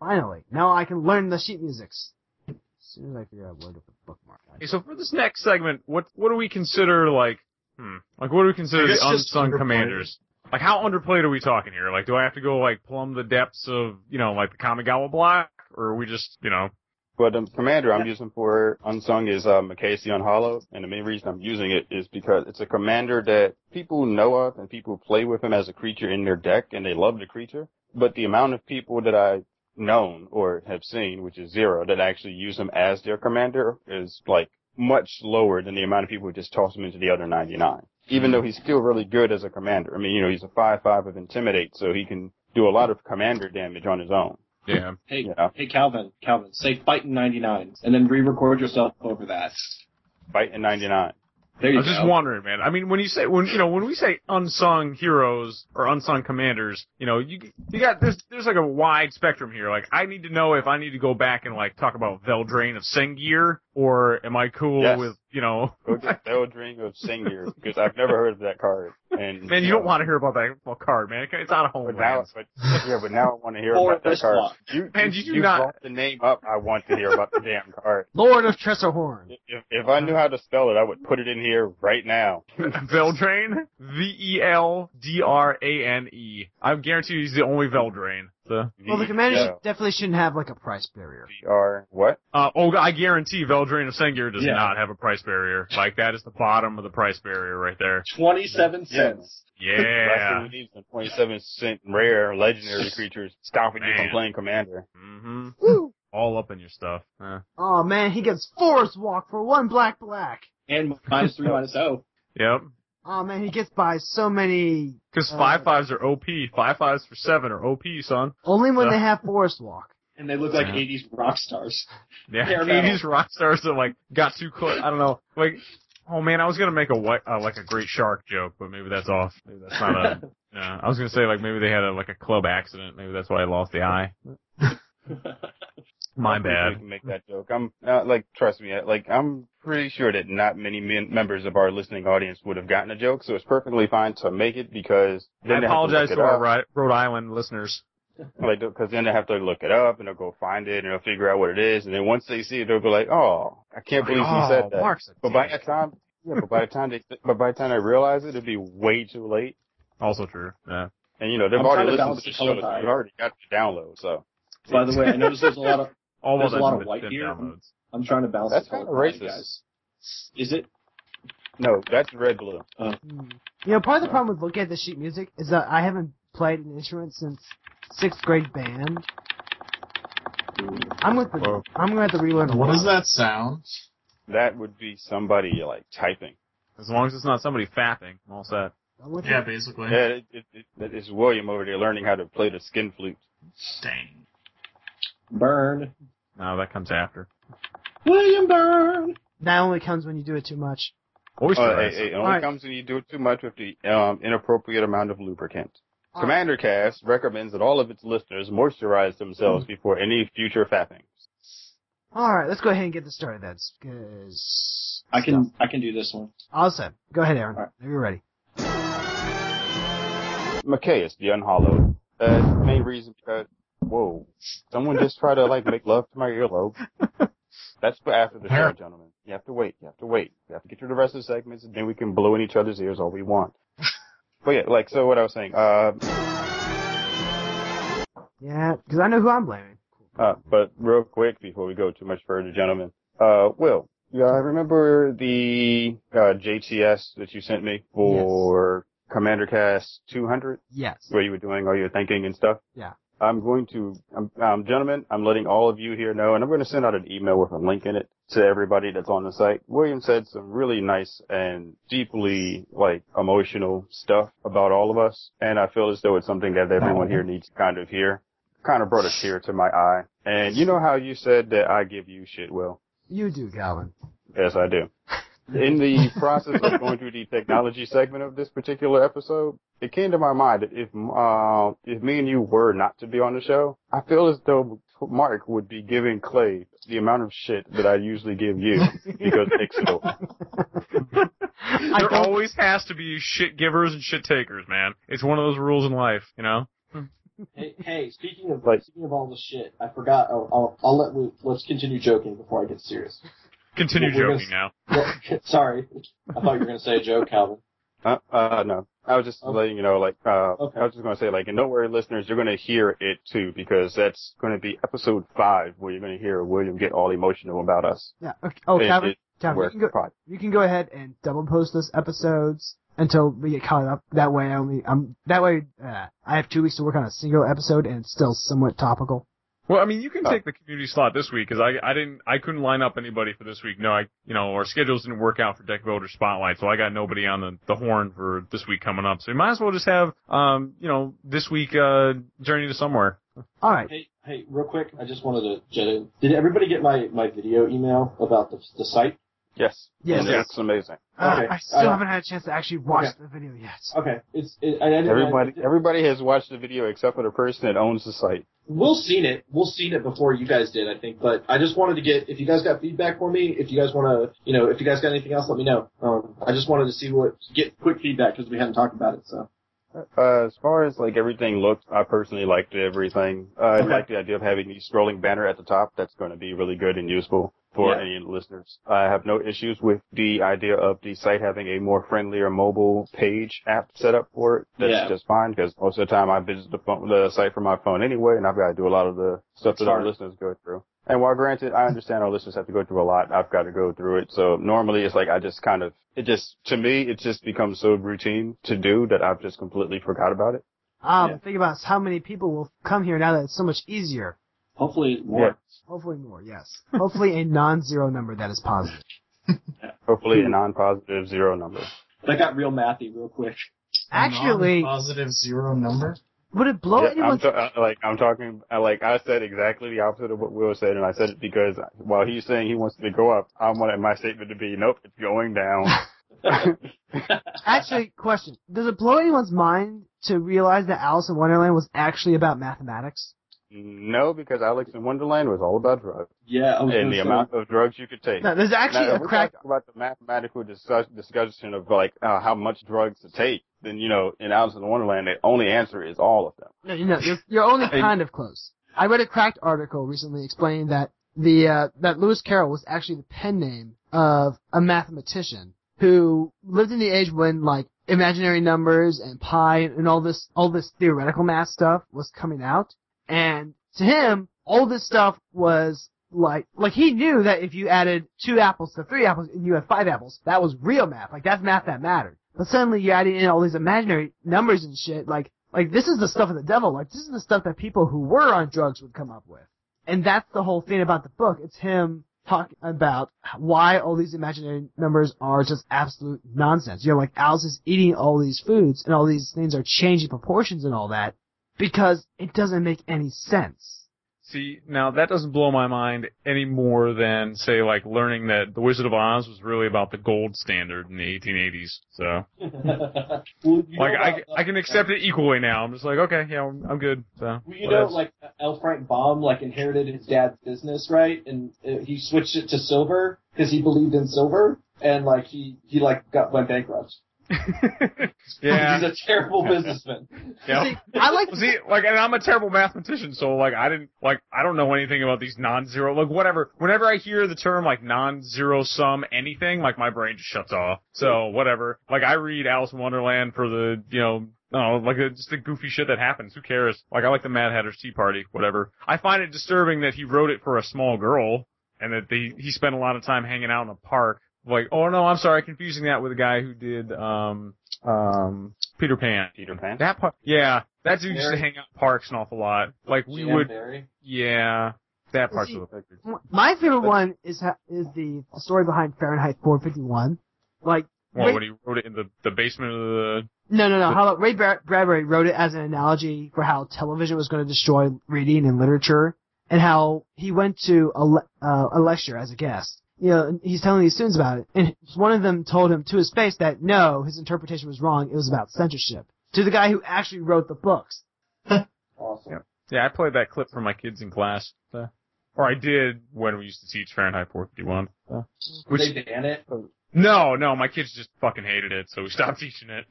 Finally. Now I can learn the sheet musics. As soon as I figure out where to put bookmark. Okay, so for this next segment, what what do we consider like hmm like what do we consider the unsung commanders? Like how underplayed are we talking here? Like do I have to go like plumb the depths of you know like the Kamigawa block, or are we just you know But the commander I'm using for Unsung is uh, Mikaeus the Unhallowed, and the main reason I'm using it is because it's a commander that people know of and people play with him as a creature in their deck, and they love the creature. But the amount of people that I've known or have seen, which is zero, that actually use him as their commander is like much lower than the amount of people who just toss him into the other 99. Even though he's still really good as a commander. I mean, you know, he's a 5-5 of Intimidate, so he can do a lot of commander damage on his own. yeah Hey, Yeah. hey, Calvin, Calvin, say fight in 99 and then re-record yourself over that. Fight in 99. There I you was go. just wondering, man. I mean, when you say when you know when we say unsung heroes or unsung commanders, you know, you you got there's there's like a wide spectrum here. Like, I need to know if I need to go back and like talk about Veldrane of Sengir, or am I cool Yes. with you know? Go get [laughs] drink of Sengir because I've never heard of that card. And Man, you don't want to hear about that well, card, man. It's out of home. But now, but yeah, but now I want to hear [laughs] Or about that card. block. You, Man, you, you do you not- brought the name up. I want to hear about the damn card. [laughs] Lord of Tresserhorn. If, if I knew how to spell it, I would put it in here right now. Veldrane, V E L D R A N E. I guarantee you he's the only Veldrane. The Well, the commanders Yeah. definitely shouldn't have like a price barrier. VR what? uh, oh, I guarantee Veldrane of Sengir does Yeah. not have a price barrier. Like that is the bottom of the price barrier right there. 27 cents. [laughs] Last Yeah. we need some 27 cent rare legendary creatures stopping you from playing Commander. hmm Woo! All up in your stuff. Uh, Oh man, he gets Forest Walk for one black black. And minus 3 minus O. yep. Oh man, he gets by so many. Because Uh, five fives are OP. Five fives for seven are OP, son. Only when Uh. they have Forest Walk. And they look like Yeah. 80s rock stars. [laughs] Yeah, [laughs] Bare metal. eighties rock stars that like got too close. I don't know. Like, oh man, I was gonna make a white, uh, like a great shark joke, but maybe that's off. Maybe that's not a. [laughs] Yeah, I was gonna say like maybe they had a like a club accident. Maybe that's why I lost the eye. My I'm sure bad. you can make that joke. I'm uh, like, trust me, like I'm pretty sure that not many men- members of our listening audience would have gotten a joke, so it's perfectly fine to make it because I then they have to apologize to our. Ri- Rhode Island listeners. [laughs] Like, because then they have to look it up and they'll go find it and they'll figure out what it is, and then once they see it, they'll be like, "Oh, I can't believe oh, he said that." Mark's But by dick. that time, yeah, but by the time they, but by the time they realize it, it'd be way too late. Also true. Yeah. And you know, they've I'm already trying to listened to the show, so they've already got the download. So By the way, I noticed there's a lot of, All There's a lot of white been here. downloads. I'm trying to balance That's the kinda racist. guys. Is it? no, that's red blue. Hmm. You know, part of the problem with looking at the sheet music is that I haven't played an instrument since sixth grade band. I'm with the, Whoa. I'm gonna have to relearn. What does that sound? That would be somebody like typing. As long as it's not somebody fapping, I'm all set. Yeah, basically. Yeah, it, it, it, it's William over there learning how to play the skin flute. Dang. Burn. No, that comes after. William Burn. That only comes when you do it too much. Oyster Uh, it, it only Alright. comes when you do it too much with the um, inappropriate amount of lubricant. Commander Cast recommends that all of its listeners moisturize themselves before any future fapping. All right, let's go ahead and get this started then, because I can, I can do this one. Awesome. Go ahead, Aaron. All right. Are you ready? Mikaeus, the Unhallowed. Uh, main reason because, whoa, someone just tried to like make love to my earlobe. [laughs] That's for after the show, gentlemen. You have to wait. You have to wait. You have to get through the rest of the segments, and then we can blow in each other's ears all we want. [laughs] but yeah, like so, what I was saying. Uh, Yeah, because I know who I'm blaming. uh, but real quick before we go too much further, gentlemen. Uh, Will, yeah, I remember the uh, JTS that you sent me for Commander Cast 200. Yes. where you were doing all your thinking and stuff. Yeah. I'm going to, um, um, gentlemen, I'm letting all of you here know, and I'm going to send out an email with a link in it to everybody that's on the site. William said some really nice and deeply, like, emotional stuff about all of us, and I feel as though it's something that everyone here needs to kind of hear. Kind of brought a tear to my eye. And you know how you said that I give you shit, Will? You do, Calvin. Yes, I do. [laughs] In the process of going through the technology segment of this particular episode, it came to my mind that if uh, if me and you were not to be on the show, I feel as though Mark would be giving Clay the amount of shit that I usually give you because Nick's ill. [laughs] I There always has to be shit givers and shit takers, man. It's one of those rules in life, you know. Hey, hey, speaking of Like- speaking of all this shit, I forgot. Oh, I'll, I'll let we let's continue joking before I get serious. Continue We're gonna- joking now. [laughs] Sorry, I thought you were going to say a joke, Calvin. Uh, uh, no. I was just Okay. letting you know, like, uh, Okay. I was just gonna say, like, and don't worry, listeners, you're gonna hear it too, because that's gonna be episode five, where you're gonna hear William get all emotional about us. Yeah. Okay. Oh, It- Calvin, it- Calvin, you can go. You can go ahead and double post those episodes until we get caught up. That way, I only um that way uh, I have two weeks to work on a single episode and it's still somewhat topical. Well, I mean, you can Oh. take the community slot this week because I I didn't I couldn't line up anybody for this week. No, I you know our schedules didn't work out for Deck Builder Spotlight, so I got nobody on the the horn for this week coming up. So you might as well just have um you know this week uh Journey to Somewhere. All right. Hey, hey, real quick, I just wanted to jet in. Did everybody get my my video email about the the site? Yes. Yes. And It's amazing. Uh, Okay. I still Uh, haven't had a chance to actually watch okay. the video yet. Okay, it's it, I, I didn't, Everybody, I, everybody has watched the video except for the person that owns the site. we'll seen it. We'll seen it before you guys did, I think. But I just wanted to get if you guys got feedback for me. If you guys want to, you know, if you guys got anything else, let me know. Um, I just wanted to see what get quick feedback because we hadn't talked about it. So Uh, as far as like everything looked, I personally liked everything. Uh, I like the idea of having the scrolling banner at the top. That's going to be really good and useful for Yeah. any listeners. I have no issues with the idea of the site having a more friendlier mobile page app set up for it. That's Yeah. just fine because most of the time I visit the, phone, the site from my phone anyway, and I've got to do a lot of the stuff that our listeners go through. And while granted, I understand our listeners have to go through a lot, I've got to go through it. So normally it's like I just kind of, it just, to me, it just becomes so routine to do that I've just completely forgot about it. Um, Yeah. think about how many people will come here now that it's so much easier. Hopefully more. Hopefully more, yes. Hopefully a non-zero number that is positive. Hopefully a non-positive zero number. That got real mathy real quick. [laughs] Actually, positive zero number. would it blow Yeah, I'm anyone's... ta- uh, like I'm talking uh, like I said exactly the opposite of what Will said, and I said it because while he's saying he wants it to go up, I wanted my statement to be nope, it's going down. [laughs] [laughs] Actually, question. Does it blow anyone's mind to realize that Alice in Wonderland was actually about mathematics? No, because Alex in Wonderland was all about drugs yeah, I was and the say, amount of drugs you could take. No, there's actually now, a if crack... about the mathematical discuss- discussion of like uh, how much drugs to take, then you know in Alice in Wonderland the only answer is all of them. No, you know, you're, you're only [laughs] kind of close. I read a cracked article recently explaining that the uh, that Lewis Carroll was actually the pen name of a mathematician who lived in the age when like imaginary numbers and pi and all this all this theoretical math stuff was coming out, and to him all this stuff was like like he knew that if you added two apples to three apples and you had five apples, that was real math. Like that's math that mattered. But suddenly you're adding in all these imaginary numbers and shit. Like like this is the stuff of the devil. Like this is the stuff that people who were on drugs would come up with. And that's the whole thing about the book. It's him talking about why all these imaginary numbers are just absolute nonsense. You know, like Alice is eating all these foods and all these things are changing proportions and all that because it doesn't make any sense. See, now that doesn't blow my mind any more than say like learning that The Wizard of Oz was really about the gold standard in the 1880s. So [laughs] well, like I I can accept it equally now. I'm just like okay, yeah, I'm, I'm good. So Well, you know, that's- like L. Frank Baum, like inherited his dad's business, right? And uh, he switched it to silver because he believed in silver, and like he he like got went bankrupt. [laughs] yeah. he's a terrible businessman. Yeah. See, I like See, like, and I'm a terrible mathematician, so like, I didn't like, I don't know anything about these non-zero, like, whatever. Whenever I hear the term like non-zero sum anything, like my brain just shuts off. So whatever. Like, I read Alice in Wonderland for the, you know. No, like just the goofy shit that happens. Who cares? Like I like the Mad Hatter's Tea Party, whatever. I find it disturbing that he wrote it for a small girl, and that they he spent a lot of time hanging out in a park. Like, oh no, I'm sorry, confusing that with a guy who did um um Peter Pan. Peter Pan. That part, yeah, that dude used to hang out in parks an awful lot. Like we J.M. would, Barrie. yeah, that part's See, of the picture. my favorite one is ha- is the story behind Fahrenheit 451. Like Well, Wait. when he wrote it in the the basement of the, No, no, no. But- How Ray Bra- Bradbury wrote it as an analogy for how television was going to destroy reading and literature, and how he went to a, le- uh, a lecture as a guest, you know, he's telling these students about it, and one of them told him to his face that no, his interpretation was wrong. It was about censorship. To the guy who actually wrote the books. [laughs] Awesome. Yeah, I played that clip for my kids in class. So. Or I did when we used to teach Fahrenheit 451. So. Which- Did they ban it? No, no, my kids just fucking hated it, so we stopped [laughs] teaching it.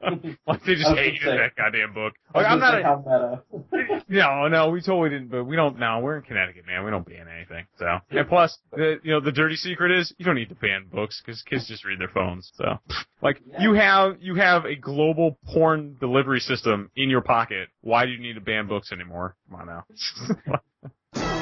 [laughs] like they just hated say- that goddamn book. Like I'm not a, [laughs] no, no, we totally didn't, but we don't, now. we're in Connecticut, man. We don't ban anything. So, and plus, the, you know, the dirty secret is you don't need to ban books because kids just read their phones. So, like, you have, you have a global porn delivery system in your pocket. Why do you need to ban books anymore? Come on now.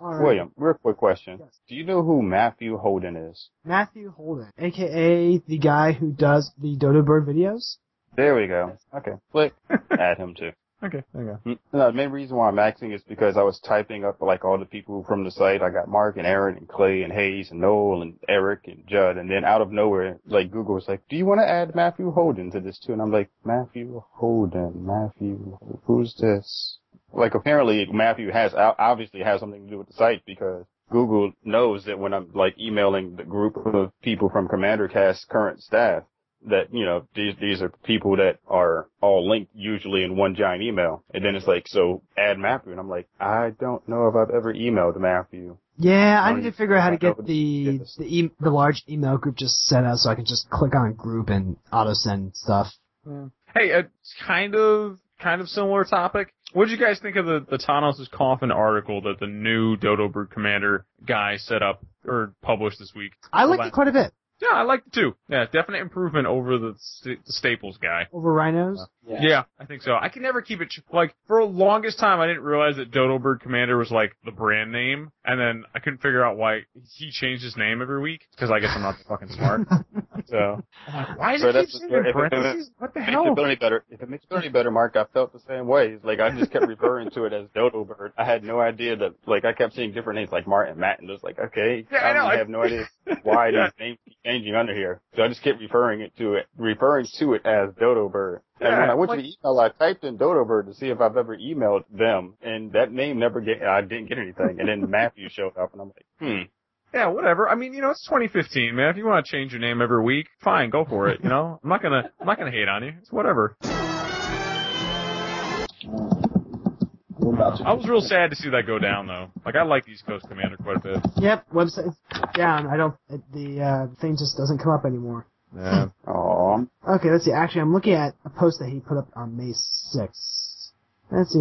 Right. William, real quick question. Yes. Do you know who Matthew Holden is? Matthew Holden, aka the guy who does the Dodo Bird videos. There we go. Okay. Click. [laughs] Add him too. okay, okay. Mm, No, the main reason why I'm asking is because I was typing up like all the people from the site. I got Mark and Aaron and Clay and Hayes and Noel and Eric and Judd, and then out of nowhere, like Google was like, "Do you want to add Matthew Holden to this too?" And I'm like, "Matthew Holden, Matthew, who's this?" Like apparently Matthew has obviously has something to do with the site because Google knows that when I'm like emailing the group of people from Commander Cast current staff, that you know these these are people that are all linked usually in one giant email, and then it's like so add Matthew, and I'm like I don't know if I've ever emailed Matthew. Yeah, I need to figure out how to get the Yes. the, e- the large email group just set up so I can just click on group and auto send stuff. Hmm. Hey, it's kind of kind of similar topic. What did you guys think of the the Thanos' coffin article that the new Dodo Bird Commander guy set up or published this week? I liked it quite a bit Yeah, I liked it too. Yeah, definite improvement over the, st- the Staples guy. over rhinos. Yeah. I think so. I can never keep it, tr- like, for the longest time I didn't realize that Dodo Bird Commander was like the brand name, and then I couldn't figure out why he changed his name every week, because I guess I'm not fucking smart. [laughs] so, like, why does So it keep that's- saying in if it- parentheses? What the Makes it hell? feel any better. If it makes it feel any better, Mark, I felt the same way. It's Like I just kept referring to it as Dodo Bird. I had no idea that. Like I kept seeing different names like Martin, and Matt, and just like okay, Yeah, I um, know, don't I- have no idea [laughs] why Yeah. these names changing under here. So I just kept referring it to it, referring to it as Dodo Bird. And when I went like- to the email, I typed in Dodo Bird to see if I've ever emailed them, and that name never get. I didn't get anything. And then Matthew showed up, and I'm like, hmm. Yeah, whatever. I mean, you know, it's 2015, man. If you want to change your name every week, fine, go for it. You know, I'm not gonna, I'm not gonna hate on you. It's whatever. We're about to. I was real sad to see that go down, though. Like, I like East Coast Commander quite a bit. Yep, website's down. I don't. it- The uh, thing just doesn't come up anymore. Yeah. Aw. Okay, let's see. Actually, I'm looking at a post that he put up on May 6th. Let's see.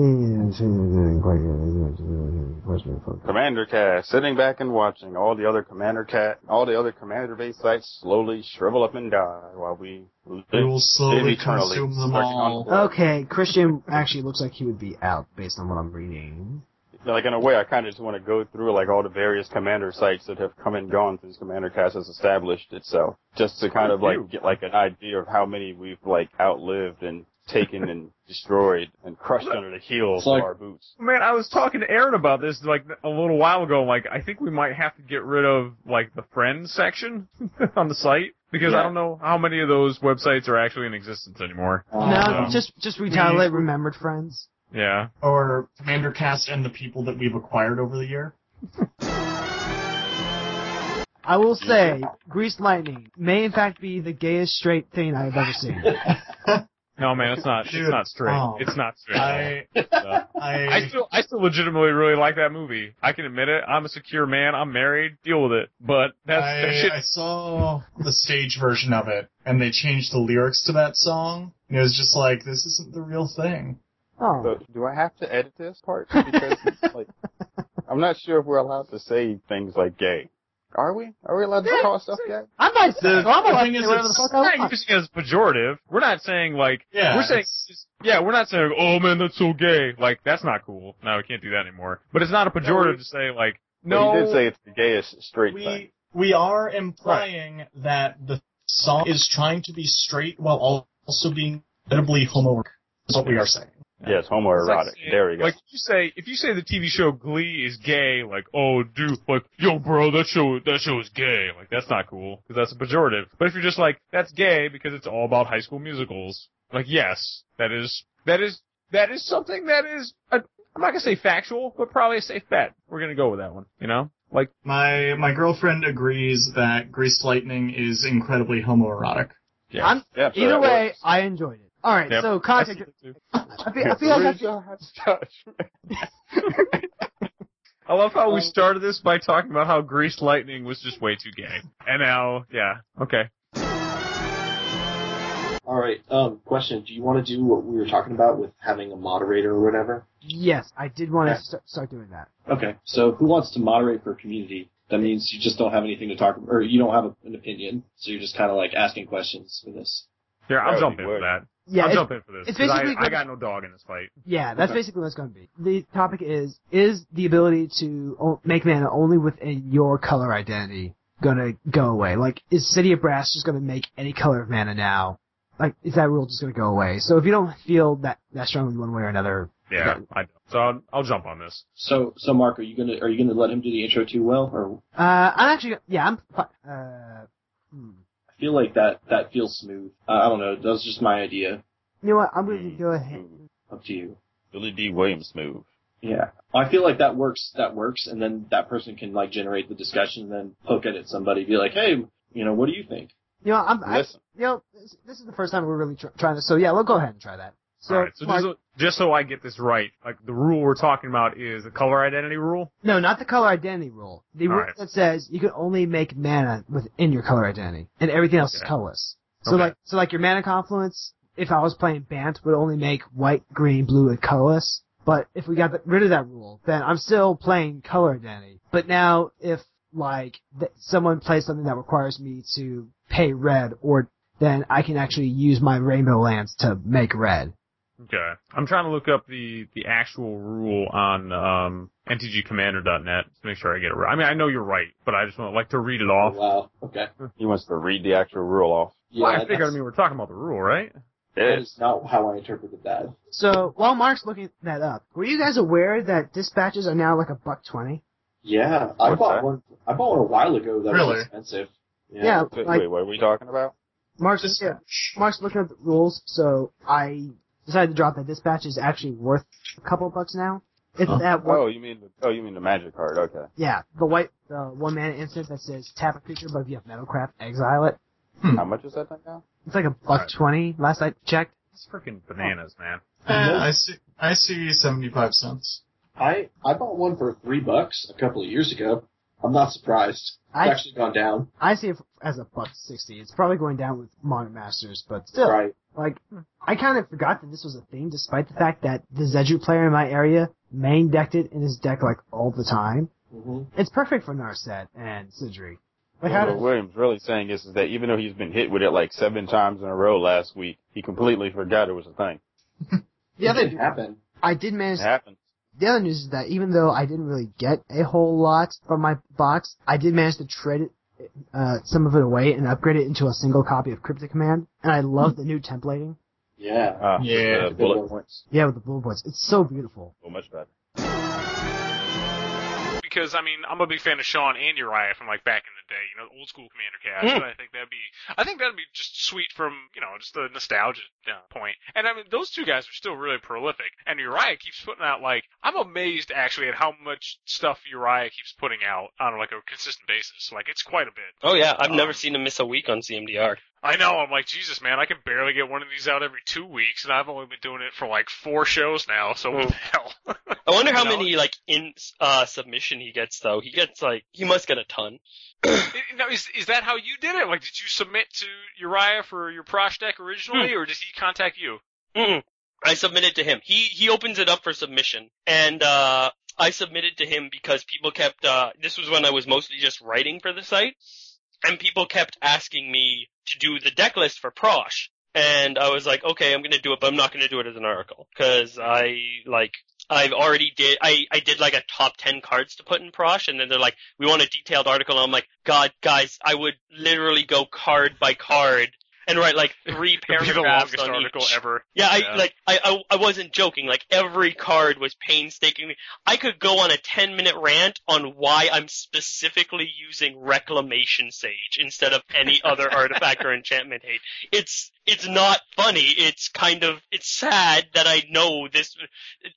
Commander Cat sitting back and watching all the other Commander Cat, all the other Commander base sites slowly shrivel up and die while we live, We will slowly eternally. consume them searching on all. the. Okay, Christian actually looks like he would be out based on what I'm reading. Like in a way, I kind of just want to go through like all the various Commander sites that have come and gone since Commander Cast has established itself, just to kind of like get like an idea of how many we've like outlived and taken and destroyed and crushed under the heels like- of our boots. Man, I was talking to Aaron about this like a little while ago. Like, I think we might have to get rid of like the friends section [laughs] on the site because I don't know how many of those websites are actually in existence anymore. no, Um, just just retitle it Remembered Friends. Yeah. Or Commander Cast and the people that we've acquired over the year. I will say, Greased Lightning may in fact be the gayest straight thing I've ever seen. [laughs] No, man, it's not. Dude, it's not straight. um, it's not straight. I, Uh, I I, still, I still legitimately really like that movie. I can admit it. I'm a secure man. I'm married. Deal with it. But that's that I, shit. I saw the stage version of it, and they changed the lyrics to that song, and it was just like, this isn't the real thing. Oh, So do I have to edit this part? Because like, [laughs] I'm not sure if we're allowed to say things like gay. Are we? Are we allowed to call stuff gay? I might say, The- so I'm the allowed thing to say is, whatever the it's- fuck I We're not using it as pejorative. We're not saying like Yeah, we're saying it's- yeah, we're not saying oh man that's so gay. Like that's not cool. No, we can't do that anymore. But it's not a pejorative we- to say like no. he did say it's the gayest straight thing. we we are implying that the song is trying to be straight while also being incredibly homoerotic. That's what we are saying. Yes, It's like homoerotic. saying- there we go. Like if you say if you say the TV show Glee is gay, like oh dude, like yo bro, that show that show is gay. Like that's not cool because that's a pejorative. But if you're just like that's gay because it's all about high school musicals, like yes, that is that is that is something that is a, I'm not gonna say factual, but probably a safe bet. We're gonna go with that one. You know, Like, My my girlfriend agrees that Greased Lightning is incredibly homoerotic. yeah. I'm, Yeah, so either way, works. I enjoyed it. All right, Yep. so I contact. it. [laughs] I feel, I feel like Where's I, your touch? [laughs] I love how we started this by talking about how Greased Lightning was just way too gay. And now, yeah, okay. All right. Um, question: Do you want to do what we were talking about with having a moderator or whatever? yes, I did want Yeah. to start, start doing that. Okay. So who wants to moderate for community? That means you just don't have anything to talk about, or you don't have a, an opinion, so you're just kind of like asking questions for this. Here, I'll That would jump in for that. Yeah, I'll it's- jump in for this. it's 'cause I, basically I got no dog in this fight. Yeah, that's Okay. basically what it's going to be. The topic is, is the ability to make mana only within your color identity going to go away? Like, is City of Brass just going to make any color of mana now? Like, is that rule just going to go away? So if you don't feel that, that strongly one way or another, Yeah, I don't. So I'll, I'll jump on this. So, so Mark, are you gonna are you gonna let him do the intro too? Well, or uh, I'm actually, yeah, I'm, fi- uh, hmm. I feel like that that feels smooth. Uh, I don't know. That was just my idea. You know what? I'm going to go ahead. Up to you. Billy Dee Williams move. Yeah, I feel like that works. That works, and then that person can like generate the discussion, and then poke it at somebody, be like, "Hey, you know, what do you think?" You know, I'm, I, you know, this, this is the first time we're really tr- trying to, so yeah, we'll go ahead and try that. So, Alright, so Mark- just, just so I get this right, like the rule we're talking about is the color identity rule? No, not the color identity rule. The rule Alright. that says you can only make mana within your color identity, and everything else is colorless. So Okay. like, so like your mana confluence, if I was playing Bant, would only make white, green, blue, and colorless. But if we got rid of that rule, then I'm still playing color identity. But now, if like th- someone plays something that requires me to pay red, or then I can actually use my rainbow lands to make red. Okay. I'm trying to look up the, the actual rule on, um, mtgcommander.net to make sure I get it right. I mean, I know you're right, but I just want to like to read it off. Wow. Okay. He wants to read the actual rule off. Yeah, well, I figured, I mean, we're talking about the rule, right? that is not how I interpreted that. So while Mark's looking that up, were you guys aware that dispatches are now like a buck twenty? Yeah, I What's bought that? one. I bought one a while ago. That Really? was expensive. Yeah, Wait, like wait, what are we talking about? Mark's Just- yeah, Mark's looking at the rules, so I decided to drop that dispatch is actually worth a couple bucks now. It's Huh. that one, Oh, you mean the, oh, you mean the magic card? Okay. yeah, the white, the one mana instant that says tap a creature, but if you have Metalcraft, exile it. How much is that thing now? It's like a buck Alright. twenty. Last I checked. It's freaking bananas, man. Eh, I see. I see seventy-five cents. I I bought one for three bucks a couple of years ago. I'm not surprised. It's I actually gone down. I see it as a buck sixty. It's probably going down with Modern Masters, but still, Right. like I kind of forgot that this was a thing, despite the fact that the Zedruu player in my area main decked it in his deck like all the time. hmm It's perfect for Narset and Sydri. Like how what does, Williams really saying is, is that even though he's been hit with it like seven times in a row last week, he completely forgot it was a thing. [laughs] Yeah, that happened. I did manage. It happened. The other news is that even though I didn't really get a whole lot from my box, I did manage to trade it, uh, some of it away and upgrade it into a single copy of Cryptic Command. And I love the new templating. Yeah. Uh, Yeah. the bullet points. Yeah, with the bullet points. It's so beautiful. So much better. because I mean I'm a big fan of Sean and Uriah from like back in the day, you know, old school Commander cast. Mm. And I think that'd be, I think that'd be just sweet from you know just the nostalgia uh, point. And I mean those two guys are still really prolific. And Uriah keeps putting out like I'm amazed actually at how much stuff Uriah keeps putting out on like a consistent basis. Like it's quite a bit. Oh yeah, I've never Um, seen him miss a week on CMDR. I know. I'm like Jesus, man. I can barely get one of these out every two weeks, and I've only been doing it for like four shows now. So what the hell? [laughs] I wonder how know? many like in uh submission he gets though. He gets like he must get a ton. [clears throat] Now, is is that how you did it? Like, did you submit to Uriah for your Prossh deck originally, or did he contact you? Mm-mm. I submitted to him. He he opens it up for submission, and uh I submitted to him because people kept. uh This was when I was mostly just writing for the site, and people kept asking me to do the deck list for Prossh. And I was like, okay, I'm gonna do it, but I'm not gonna do it as an article because I like I've already did I I did like a top ten cards to put in Prossh, and then they're like, we want a detailed article. And I'm like, God, guys, I would literally go card by card and write like [laughs] three paragraphs the longest on article each. ever. Yeah, I like I, I I wasn't joking. Like every card was painstakingly. I could go on a ten minute rant on why I'm specifically using Reclamation Sage instead of any other [laughs] artifact or enchantment hate. It's it's not funny. It's kind of it's sad that I know this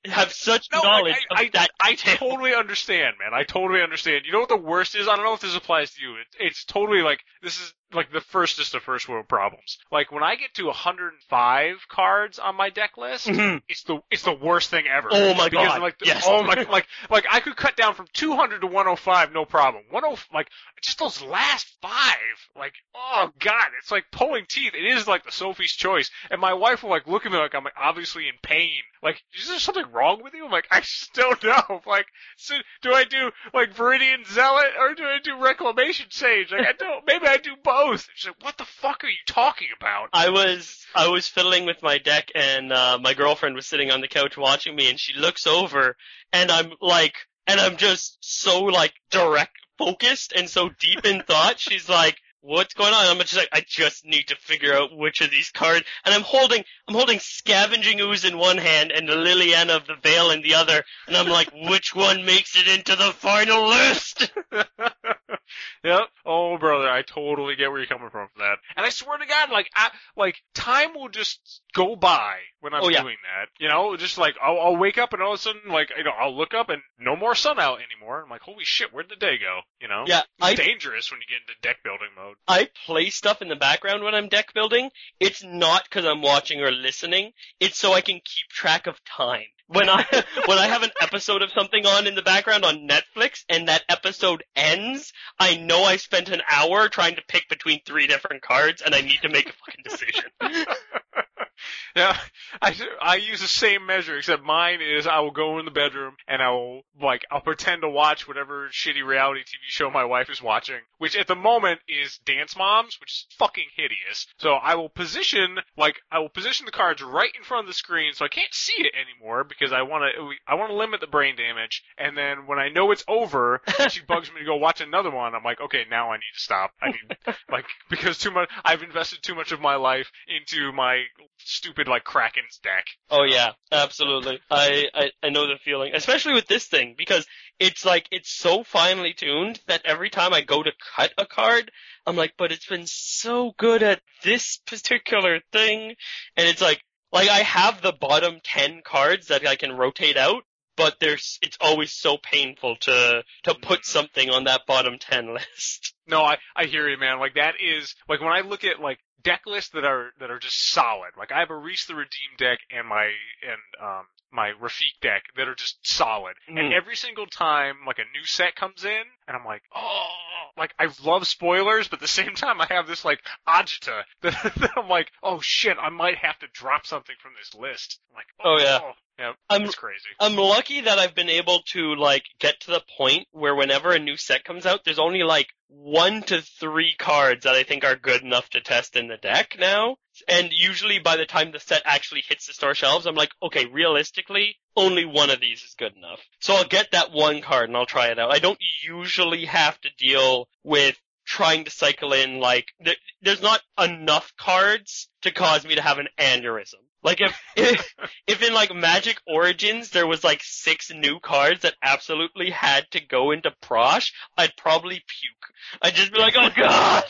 have such No, knowledge I, I, of that I detail. totally understand, man. I totally understand. You know what the worst is? I don't know if this applies to you. It's, it's totally like this is like the first is the first world problems. Like when I get to 105 cards on my deck list, Mhm. it's the it's the worst thing ever. Oh my because God, Like the, yes. Oh my like like I could cut down from 200 to 105 no problem. 10 like just those last five like oh god it's like pulling teeth. It is like the Sophie's choice. And my wife will like look at me like I'm like, obviously in pain. Like is there something wrong with you? I'm like I just don't [laughs] know. Like so do I do like Viridian Zealot or do I do Reclamation Sage? Like I don't. Maybe I do both. She's like, what the fuck are you talking about? I was I was fiddling with my deck and uh my girlfriend was sitting on the couch watching me and she looks over and I'm like and I'm just so like direct focused and so deep in thought she's like What's going on? I'm just like, I just need to figure out which of these cards. And I'm holding, I'm holding Scavenging Ooze in one hand and the Liliana of the Veil in the other. And I'm like, [laughs] which one makes it into the final list? [laughs] [laughs] yep. Oh, brother, I totally get where you're coming from for that. And I swear to God, like, I, like, time will just go by when I'm Oh, yeah. doing that. You know, just like, I'll, I'll wake up and all of a sudden, like, you know, I'll look up and no more sun out anymore. I'm like, holy shit, where'd the day go? You know? Yeah, It's I- dangerous when you get into deck building mode. I play stuff in the background when I'm deck building. It's not because I'm watching or listening. It's so I can keep track of time. When I [laughs] when I have an episode of something on in the background on Netflix and that episode ends, I know I spent an hour trying to pick between three different cards and I need to make a fucking decision. [laughs] [laughs] Yeah, I I use the same measure except mine is I will go in the bedroom and I will like I'll pretend to watch whatever shitty reality TV show my wife is watching, which at the moment is Dance Moms, which is fucking hideous. So I will position like I will position the cards right in front of the screen so I can't see it anymore because I want to I want to limit the brain damage. And then when I know it's over, she bugs me to go watch another one. I'm like, okay, now I need to stop. I need [laughs] like because too much I've invested too much of my life into my stupid like Kraken's deck. Oh yeah, absolutely. I, I I know the feeling, especially with this thing because it's like it's so finely tuned that every time I go to cut a card, I'm like, but it's been so good at this particular thing, and it's like like I have the bottom ten cards that I can rotate out. But there's, it's always so painful to, to put something on that bottom 10 [laughs] list. No, I I hear you, man. Like that is like when I look at like deck lists that are that are just solid. Like I have a Rhys the Redeemed deck and my and um my Rafiq deck that are just solid. And Mm. every single time like a new set comes in and I'm like, oh, like I love spoilers, but at the [laughs] same time I have this like agita [laughs] that, that I'm like, oh shit, I might have to drop something from this list. I'm like, Oh, yeah. yeah, I'm- it's crazy. I'm lucky that I've been able to like get to the point where whenever a new set comes out, there's only like one to three cards that I think are good enough to test in the deck now. And usually by the time the set actually hits the store shelves, I'm like, okay, realistically, only one of these is good enough. So I'll get that one card and I'll try it out. I don't usually have to deal with trying to cycle in like there, there's not enough cards to cause me to have an aneurysm. Like if, if [laughs] if in like Magic Origins there was like six new cards that absolutely had to go into Prossh, I'd probably puke. I'd just be like, oh god,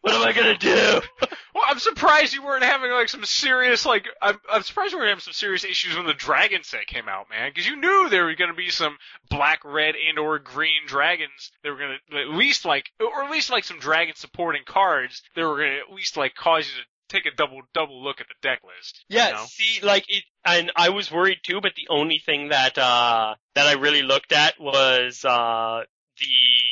what am I gonna do? [laughs] Well, I'm surprised you weren't having like some serious like I'm I'm surprised you weren't having some serious issues when the dragon set came out, man, because you knew there were going to be some black, red, and or green dragons. They were going to at least like or at least like some dragon supporting cards. They were going to at least like cause you to take a double double look at the deck list. you Yeah, know? see, like it, and I was worried too, but the only thing that uh that I really looked at was uh the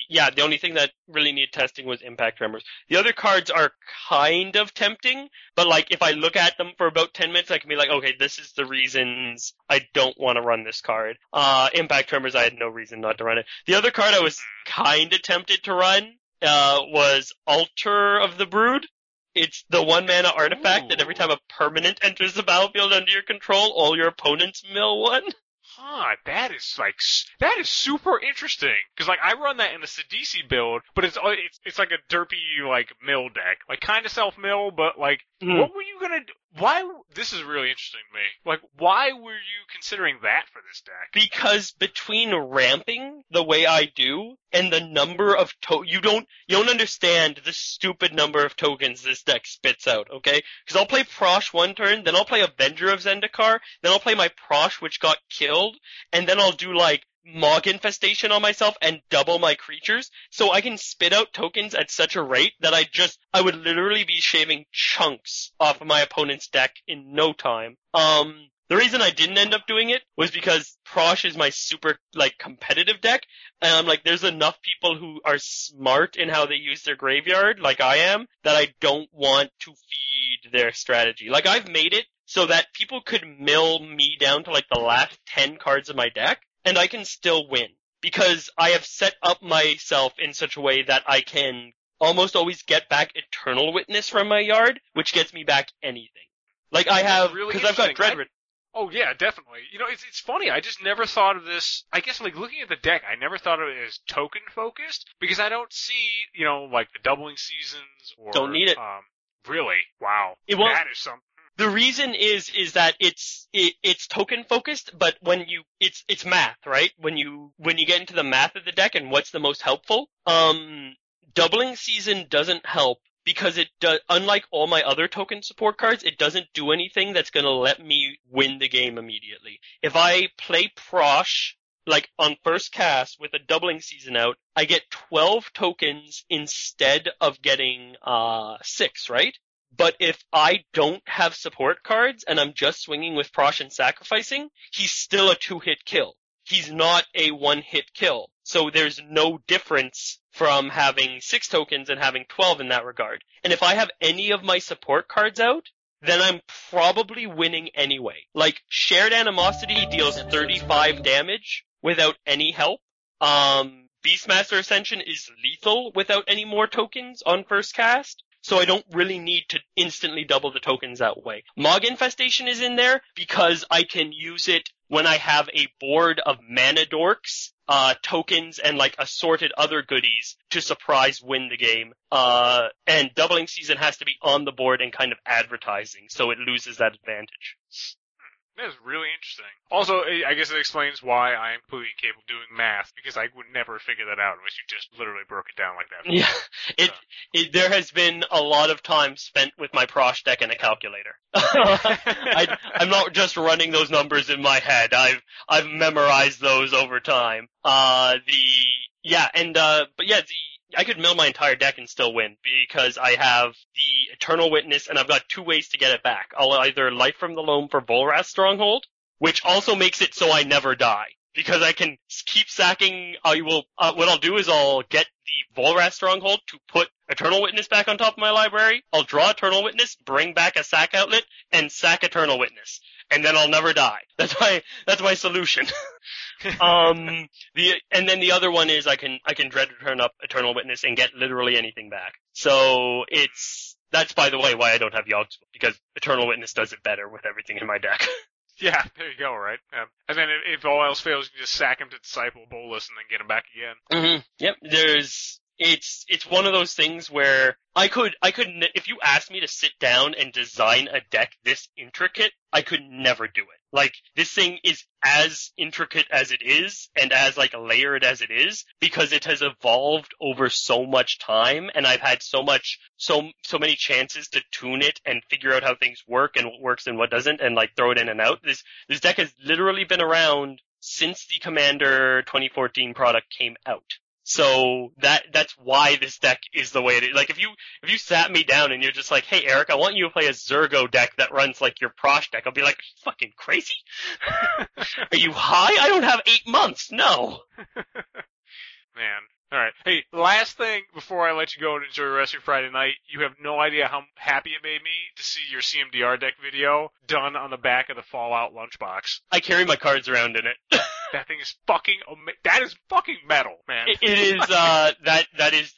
yeah, the only thing that really needed testing was impact tremors. The other cards are kind of tempting, but like if I look at them for about 10 minutes, I can be like, okay, this is the reasons I don't want to run this card. Uh, impact tremors, I had no reason not to run it. The other card I was kind of tempted to run, uh, was Altar of the Brood. It's the one mana artifact that every time a permanent enters the battlefield under your control, all your opponents mill one. [laughs] Huh, that is like that is super interesting because like I run that in a Sidisi build, but it's uh, it's it's like a derpy like mill deck, like kind of self mill, but like Hmm. what were you gonna? Why? This is really interesting to me. Like, why were you considering that for this deck? because between ramping the way I do and the number of to you don't you don't understand the stupid number of tokens this deck spits out, okay? Because I'll play Prossh one turn, then I'll play Avenger of Zendikar, then I'll play my Prossh which got killed, and then I'll do like Mog Infestation on myself and double my creatures, so I can spit out tokens at such a rate that I just I would literally be shaving chunks off of my opponent's deck in no time. Um the reason I didn't end up doing it was because Prossh is my super, like, competitive deck, and I'm like, there's enough people who are smart in how they use their graveyard, like I am, that I don't want to feed their strategy. Like, I've made it so that people could mill me down to, like, the last 10 cards of my deck, and I can still win. Because I have set up myself in such a way that I can almost always get back Eternal Witness from my yard, which gets me back anything. Like I have, really because I've got interesting. Dread Oh yeah, definitely. You know, it's it's funny. I just never thought of this. I guess like looking at the deck, I never thought of it as token focused because I don't see you know like the doubling seasons or Don't need it. Um, really? Wow. It won't- that is something. The reason is is that it's it, it's token focused, but when you it's it's math, right? When you when you get into the math of the deck and what's the most helpful, um, doubling season doesn't help because it does. Unlike all my other token support cards, it doesn't do anything that's gonna let me win the game immediately. If I play Prossh like on first cast with a doubling season out, I get 12 tokens instead of getting uh 6, right? But if I don't have support cards and I'm just swinging with Prossh and sacrificing, he's still a two hit kill. He's not a one hit kill. So there's no difference from having six tokens and having 12 in that regard. And if I have any of my support cards out, then I'm probably winning anyway. Like, Shared Animosity deals 35 damage without any help. Um, Beastmaster Ascension is lethal without any more tokens on first cast. So I don't really need to instantly double the tokens that way. Mog Infestation is in there because I can use it when I have a board of mana dorks, uh, tokens and like assorted other goodies to surprise win the game. Uh, and doubling season has to be on the board and kind of advertising, so it loses that advantage. That is really interesting. Also, I I guess it explains why I am completely incapable of doing math because I would never figure that out unless you just literally broke it down like that. Yeah, [laughs] it, it there has been a lot of time spent with my Prossh deck and a calculator. [laughs] I, I'm not just running those numbers in my head. I've I've memorized those over time. Uh, the yeah, and uh, but yeah, the I could mill my entire deck and still win because I have the Eternal Witness and I've got two ways to get it back. I'll either Life from the Loam for Volrath Stronghold, which also makes it so I never die. Because I can keep sacking, I will, uh, what I'll do is I'll get the Volrath Stronghold to put Eternal Witness back on top of my library. I'll draw Eternal Witness, bring back a sack outlet, and sack Eternal Witness. And then I'll never die. [laughs] That's my, that's my solution. [laughs] um, the and then the other one is I can I can dread return up Eternal Witness and get literally anything back. So it's that's by the way why I don't have Yogg's because Eternal Witness does it better with everything in my deck. [laughs] Yeah, there you go, right? Um, and then if, if all else fails, you can just sack him to Disciple Bolas and then get him back again. Mm-hmm. Yep. There's it's it's one of those things where I could I could if you asked me to sit down and design a deck this intricate, I could never do it. Like this thing is as intricate as it is and as like layered as it is because it has evolved over so much time and I've had so much so so many chances to tune it and figure out how things work and what works and what doesn't and like throw it in and out. This this deck has literally been around since the Commander 2014 product came out. So that that's why this deck is the way it is. Like if you if you sat me down and you're just like, hey Eric, I want you to play a Zurgo deck that runs like your Prossh deck, I'll be like, fucking crazy? [laughs] Are you high? I don't have eight months. No. [laughs] Man. Alright. Hey, last thing before I let you go and enjoy the rest of your Friday night, you have no idea how happy it made me to see your CMDR deck video done on the back of the Fallout lunchbox. I carry my cards around in it. [laughs] That thing is fucking, ama- that is fucking metal, man. it, it is uh [laughs] that that is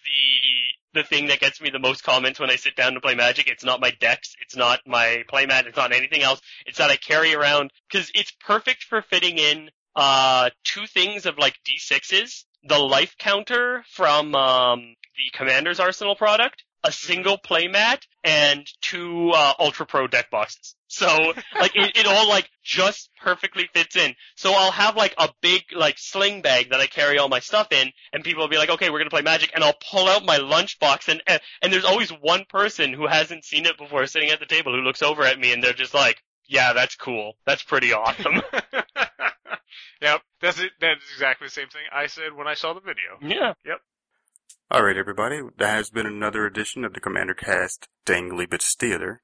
the the thing that gets me the most comments when I sit down to play Magic. It's not my decks, it's not my playmat, it's not anything else. It's that I carry around because it's perfect for fitting in uh two things of like D6s, the life counter from um the Commander's Arsenal product. a single playmat, and two uh, Ultra Pro deck boxes. So [laughs] like it, it all like just perfectly fits in. So I'll have like a big like sling bag that I carry all my stuff in, and people will be like, "Okay, we're gonna play Magic," and I'll pull out my lunchbox, and and, and there's always one person who hasn't seen it before sitting at the table who looks over at me, and they're just like, "Yeah, that's cool. That's pretty awesome." [laughs] yep, that's it. That's exactly the same thing I said when I saw the video. yeah. Yep. Alright everybody, that has been another edition of the Commander Cast Dangley Bits Theater.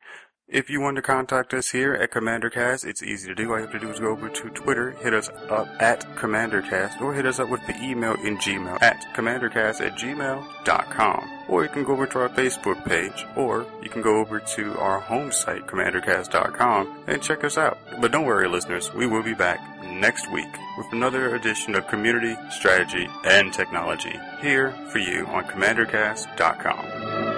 If you want to contact us here at CommanderCast, it's easy to do. All you have to do is go over to Twitter, hit us up at CommanderCast, or hit us up with the email in Gmail at CommanderCast at gmail.com. Or you can go over to our Facebook page, or you can go over to our home site, CommanderCast.com, and check us out. But don't worry, listeners, we will be back next week with another edition of Community, Strategy, and Technology here for you on CommanderCast.com.